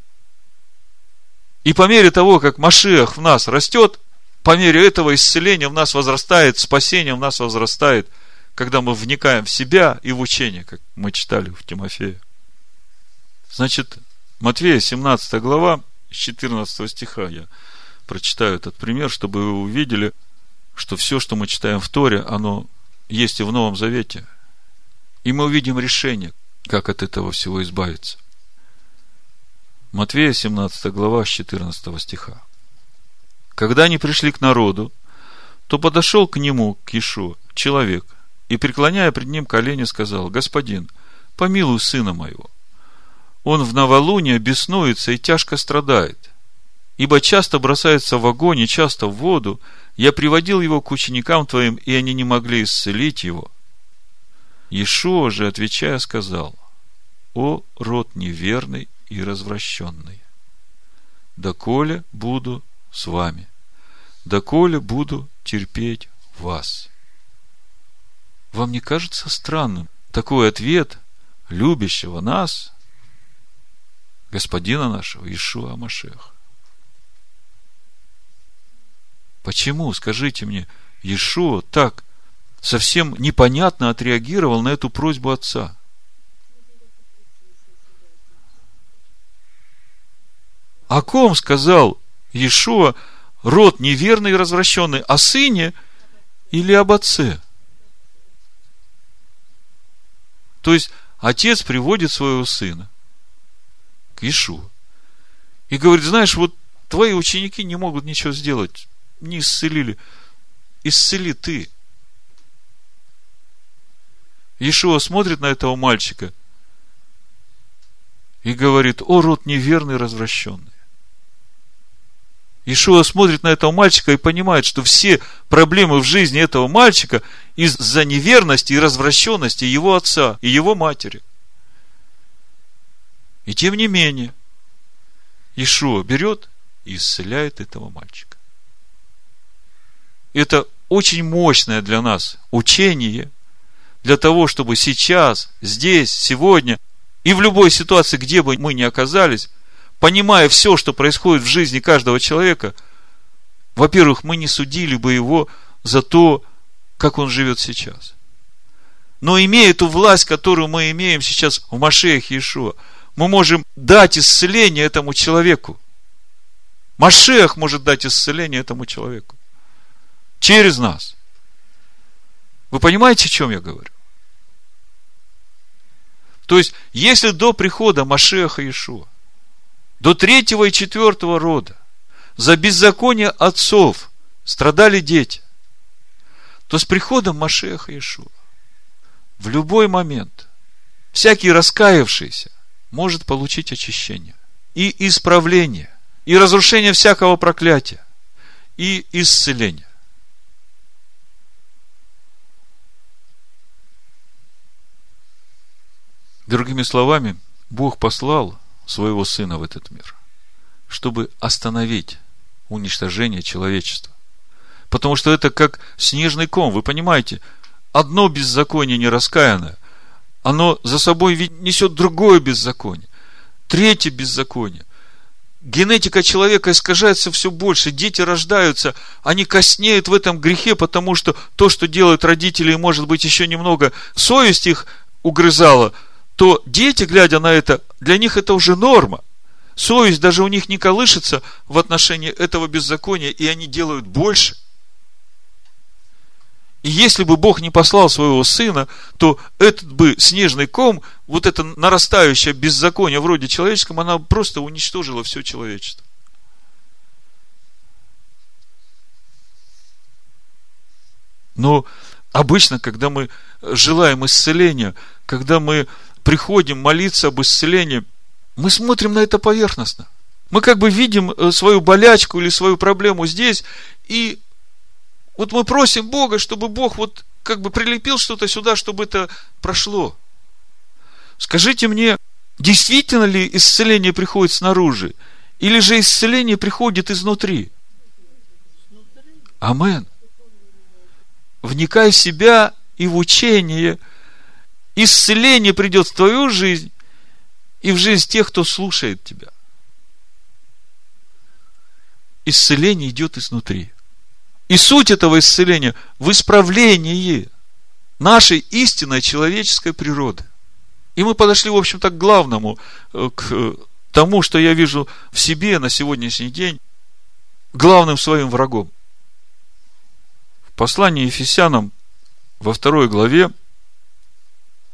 И по мере того, как Машех в нас растет, по мере этого исцеления в нас возрастает, спасение в нас возрастает, когда мы вникаем в себя и в учение, как мы читали в Тимофее. Значит, Матвея 17 глава, с 14 стиха я прочитаю этот пример, чтобы вы увидели, что все, что мы читаем в Торе, оно есть и в Новом Завете. И мы увидим решение, как от этого всего избавиться. Матвея 17 глава с 14 стиха. Когда они пришли к народу, то подошел к нему, к Ишу, человек, и, преклоняя пред ним колени, сказал, «Господин, помилуй сына моего. Он в новолуние беснуется и тяжко страдает, ибо часто бросается в огонь и часто в воду. Я приводил его к ученикам твоим, и они не могли исцелить его». Иешуа же, отвечая, сказал, «О, род неверный и развращенные. Доколе буду с вами, доколе буду терпеть вас. Вам не кажется странным такой ответ любящего нас, господина нашего, Ишуа Машех? Почему, скажите мне, Ишуа так совсем непонятно отреагировал на эту просьбу отца? О ком сказал Иешуа род неверный и развращенный? О сыне или об отце? То есть, отец приводит своего сына к Иешуа и говорит, знаешь, вот твои ученики не могут ничего сделать, не исцелили. Исцели ты. Иешуа смотрит на этого мальчика и говорит, о, род неверный, развращенный. Ишуа смотрит на этого мальчика и понимает, что все проблемы в жизни этого мальчика из-за неверности и развращенности его отца и его матери. И тем не менее, Ишуа берет и исцеляет этого мальчика. Это очень мощное для нас учение, для того, чтобы сейчас, здесь, сегодня и в любой ситуации, где бы мы ни оказались, понимая все, что происходит в жизни каждого человека, во-первых, мы не судили бы его за то, как он живет сейчас. Но имея эту власть, которую мы имеем сейчас в Машеях Иешуа, мы можем дать исцеление этому человеку. Машех может дать исцеление этому человеку. Через нас. Вы понимаете, о чем я говорю? То есть, если до прихода Машеха Иешуа до третьего и четвертого рода за беззаконие отцов страдали дети, то с приходом Машеха Иешуа в любой момент всякий раскаявшийся может получить очищение и исправление, и разрушение всякого проклятия, и исцеление. Другими словами, Бог послал своего Сына в этот мир, чтобы остановить уничтожение человечества. Потому что это как снежный ком, вы понимаете, одно беззаконие нераскаянное, оно за собой несет другое беззаконие, третье беззаконие. Генетика человека искажается все больше, дети рождаются, они коснеют в этом грехе, потому что то, что делают родители, может быть, еще немного совесть их угрызала, то дети, глядя на это, для них это уже норма. Совесть даже у них не колышется в отношении этого беззакония, и они делают больше. И если бы Бог не послал своего сына, то этот бы снежный ком, вот это нарастающее беззаконие вроде человеческом, она просто уничтожила все человечество. Но обычно, когда мы желаем исцеления, когда мы приходим молиться об исцелении, мы смотрим на это поверхностно. Мы как бы видим э, свою болячку или свою проблему здесь, и вот мы просим Бога, чтобы Бог вот как бы прилепил что-то сюда, чтобы это прошло. Скажите мне, действительно ли исцеление приходит снаружи? Или же исцеление приходит изнутри? Амен. Вникай в себя и в учение. Исцеление придет в твою жизнь и в жизнь тех, кто слушает тебя. Исцеление идет изнутри. И суть этого исцеления в исправлении нашей истинной человеческой природы. И мы подошли, в общем-то, к главному, э, к тому, что я вижу в себе на сегодняшний день, главным своим врагом. В послании Ефесянам во второй главе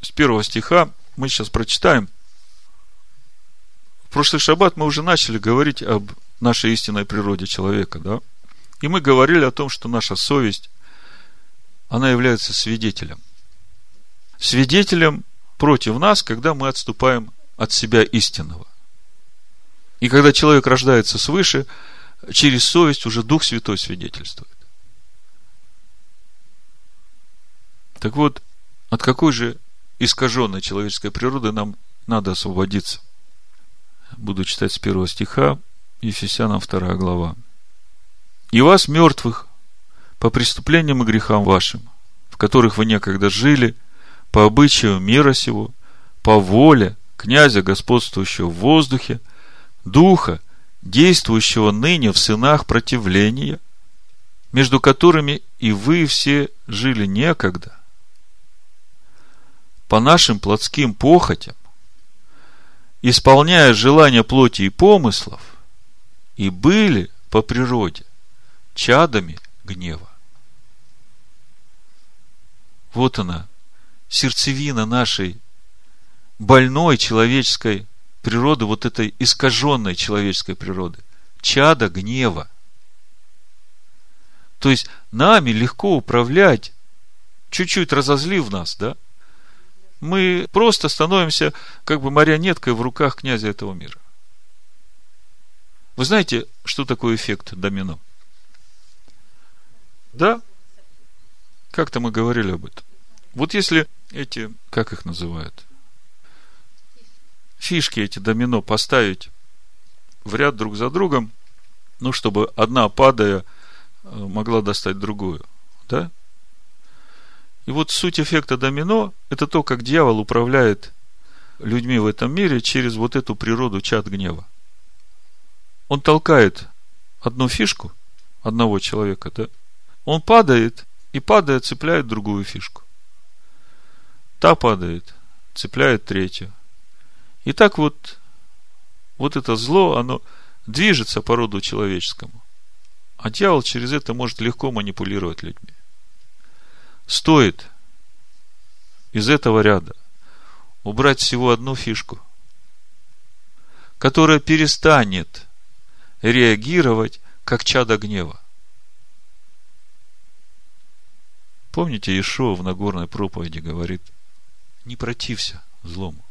с первого стиха мы сейчас прочитаем. В прошлый шаббат мы уже начали говорить об нашей истинной природе человека, да? И мы говорили о том, что наша совесть, она является свидетелем. Свидетелем против нас, когда мы отступаем от себя истинного. И когда человек рождается свыше, через совесть уже Дух Святой свидетельствует. Так вот, от какой же искаженной человеческой природы нам надо освободиться? Буду читать с первого стиха, Ефесянам 2 глава и вас, мертвых, по преступлениям и грехам вашим, в которых вы некогда жили, по обычаю мира сего, по воле князя, господствующего в воздухе, духа, действующего ныне в сынах противления, между которыми и вы все жили некогда, по нашим плотским похотям, исполняя желания плоти и помыслов, и были по природе чадами гнева. Вот она, сердцевина нашей больной человеческой природы, вот этой искаженной человеческой природы. Чада гнева. То есть нами легко управлять, чуть-чуть разозлив нас, да? Мы просто становимся как бы марионеткой в руках князя этого мира. Вы знаете, что такое эффект домино? Да? Как-то мы говорили об этом. Вот если эти, как их называют? Фишки эти домино поставить в ряд друг за другом, ну, чтобы одна, падая, э, могла достать другую. Да? И вот суть эффекта домино – это то, как дьявол управляет людьми в этом мире через вот эту природу чад гнева. Он толкает одну фишку одного человека, да, он падает, и падая, цепляет другую фишку. Та падает, цепляет третью. И так вот, вот это зло, оно движется по роду человеческому. А дьявол через это может легко манипулировать людьми. Стоит из этого ряда убрать всего одну фишку, которая перестанет реагировать как чадо гнева. Помните, Иешуа в Нагорной проповеди говорит, не протився злому.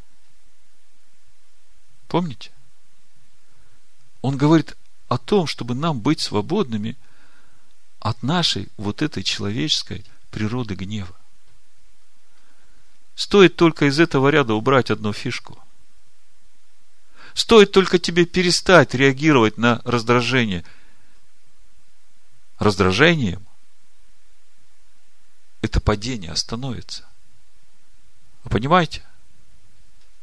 Помните? Он говорит о том, чтобы нам быть свободными от нашей вот этой человеческой природы гнева. Стоит только из этого ряда убрать одну фишку. Стоит только тебе перестать реагировать на раздражение. Раздражением это падение остановится. Вы понимаете?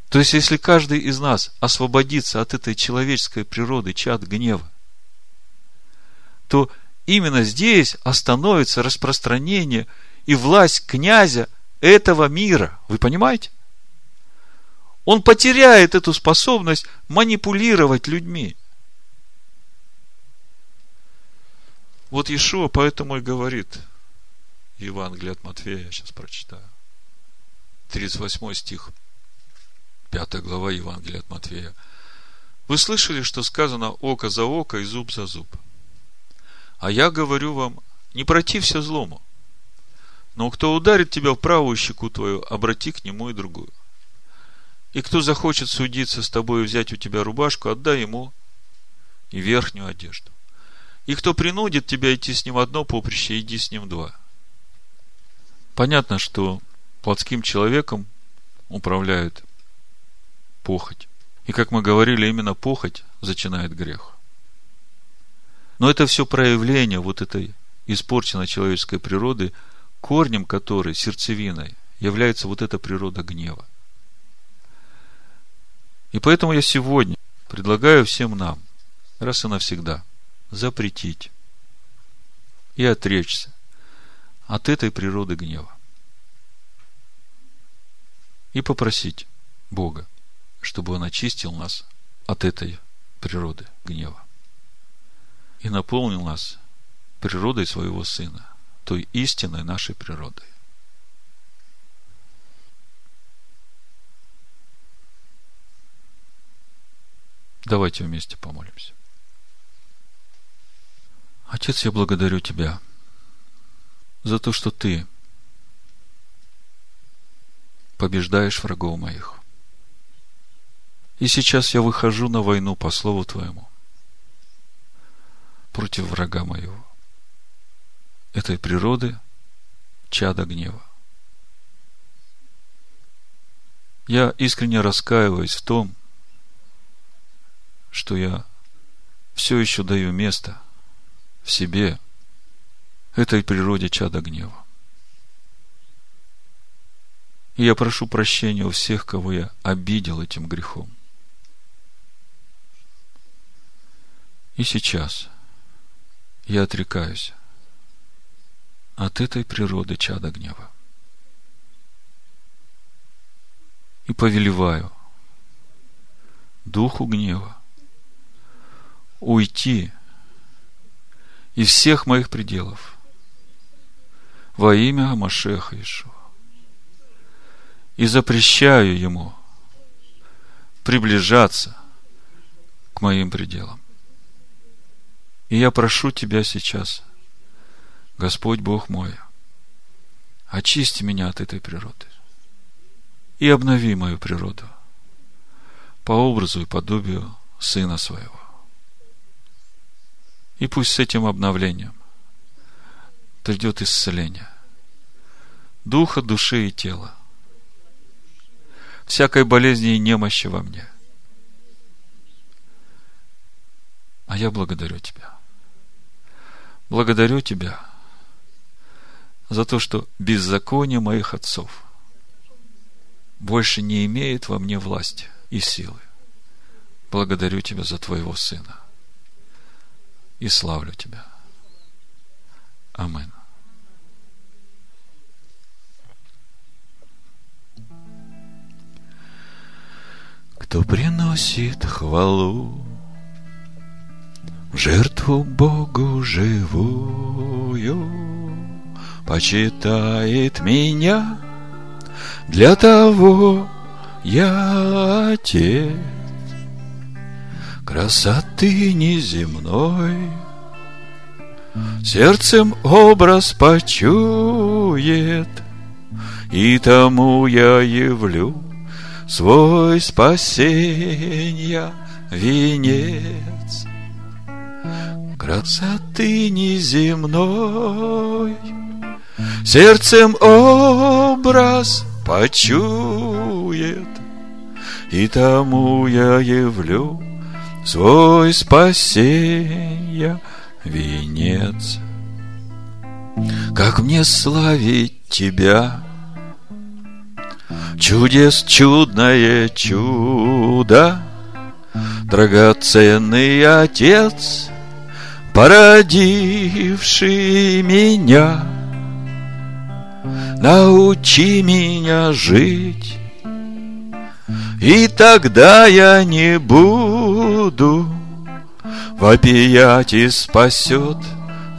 То есть, если каждый из нас освободится от этой человеческой природы, чад гнева, то именно здесь остановится распространение и власть князя этого мира. Вы понимаете? Он потеряет эту способность манипулировать людьми. Вот Ишуа поэтому и говорит, Евангелие от Матфея, я сейчас прочитаю. 38 стих, 5 глава Евангелия от Матфея. Вы слышали, что сказано око за око и зуб за зуб? А я говорю вам, не протився злому. Но кто ударит тебя в правую щеку твою, обрати к нему и другую. И кто захочет судиться с тобой и взять у тебя рубашку, отдай ему и верхнюю одежду. И кто принудит тебя идти с ним одно поприще, иди с ним два. Понятно, что плотским человеком управляет похоть. И как мы говорили, именно похоть зачинает грех. Но это все проявление вот этой испорченной человеческой природы, корнем которой, сердцевиной, является вот эта природа гнева. И поэтому я сегодня предлагаю всем нам, раз и навсегда, запретить и отречься от этой природы гнева. И попросить Бога, чтобы Он очистил нас от этой природы гнева и наполнил нас природой своего Сына, той истинной нашей природой. Давайте вместе помолимся. Отец, я благодарю Тебя за то, что Ты побеждаешь врагов моих. И сейчас я выхожу на войну по Слову Твоему против врага моего, этой природы, чада гнева. Я искренне раскаиваюсь в том, что я все еще даю место в себе этой природе чада гнева. И я прошу прощения у всех, кого я обидел этим грехом. И сейчас я отрекаюсь от этой природы чада гнева. И повелеваю духу гнева уйти из всех моих пределов во имя Амашеха Ишуа. И запрещаю ему приближаться к моим пределам. И я прошу Тебя сейчас, Господь Бог мой, очисти меня от этой природы и обнови мою природу по образу и подобию Сына Своего. И пусть с этим обновлением придет исцеление духа, души и тела, всякой болезни и немощи во мне. А я благодарю Тебя благодарю Тебя за то, что беззаконие моих отцов больше не имеет во мне власти и силы. Благодарю Тебя за Твоего Сына и славлю Тебя. Амин. Кто приносит хвалу жертву Богу живую, почитает меня, для того я Отец. Красоты неземной, сердцем образ почует, и тому я явлю свой спасенья венец красоты неземной. Сердцем образ почует, И тому я явлю свой спасения венец. Как мне славить тебя, Чудес чудное чудо, Драгоценный Отец, Породивший меня, Научи меня жить, И тогда я не буду Вопиять и спасет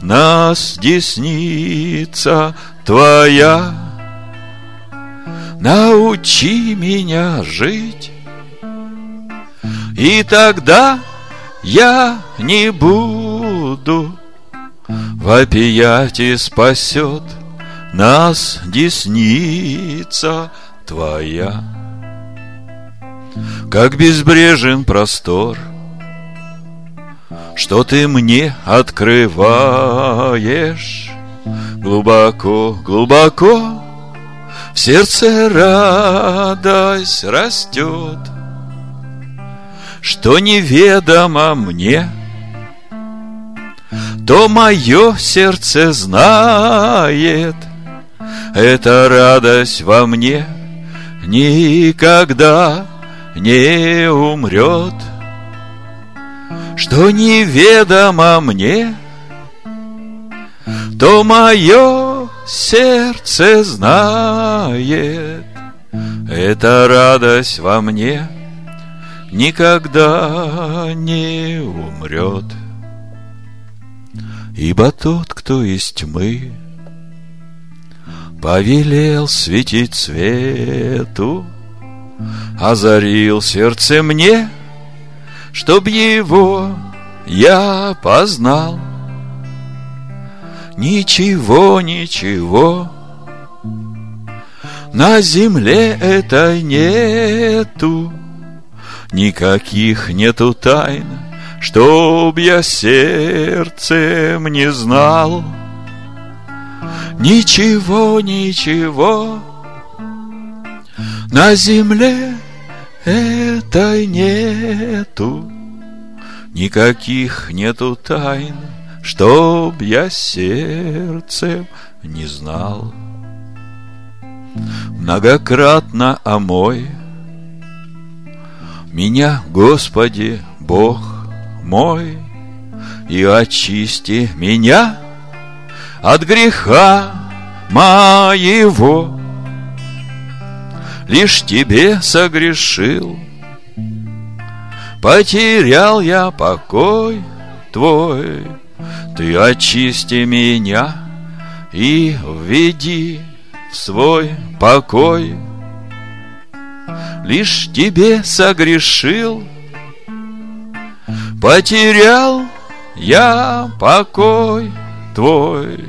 нас десница Твоя. Научи меня жить, и тогда я не буду Вопиять и спасет нас десница Твоя. Как безбрежен простор, Что Ты мне открываешь Глубоко, глубоко В сердце радость растет — что неведомо мне, то мое сердце знает, эта радость во мне никогда не умрет. Что неведомо мне, то мое сердце знает, эта радость во мне никогда не умрет. Ибо тот, кто из тьмы Повелел светить свету, Озарил сердце мне, Чтоб его я познал. Ничего, ничего На земле этой нету Никаких нету тайн, Чтоб я сердцем не знал. Ничего, ничего На земле этой нету Никаких нету тайн, Чтоб я сердцем не знал. Многократно омой меня, Господи, Бог мой, и очисти меня от греха моего. Лишь Тебе согрешил, потерял я покой Твой. Ты очисти меня и введи в свой покой лишь тебе согрешил. Потерял я покой твой,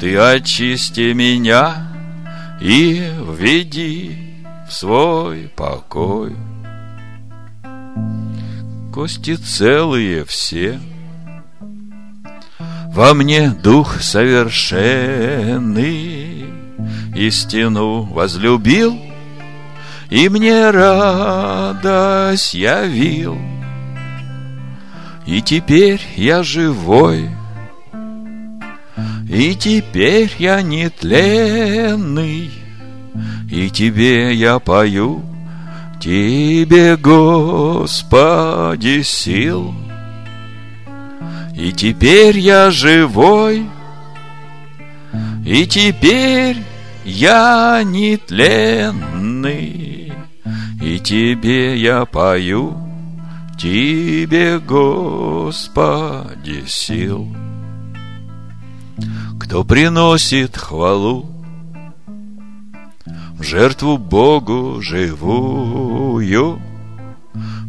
ты очисти меня и введи свой покой. Кости целые все, во мне дух совершенный, истину возлюбил — и мне радость явил. И теперь я живой, и теперь я нетленный, и тебе я пою, тебе, Господи, сил. И теперь я живой, и теперь я нетленный. И тебе я пою, тебе, Господи, сил. Кто приносит хвалу жертву Богу живую,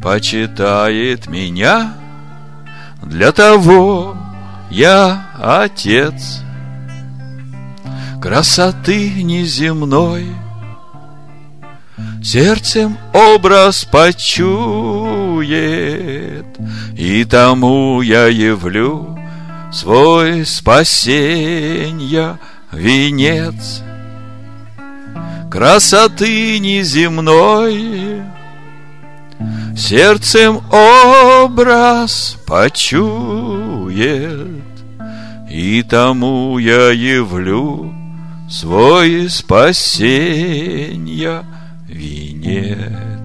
почитает меня, для того я Отец. Красоты неземной — Сердцем образ почует, И тому я явлю свой спасенья венец красоты неземной сердцем образ почует и тому я явлю свой спасенья венец.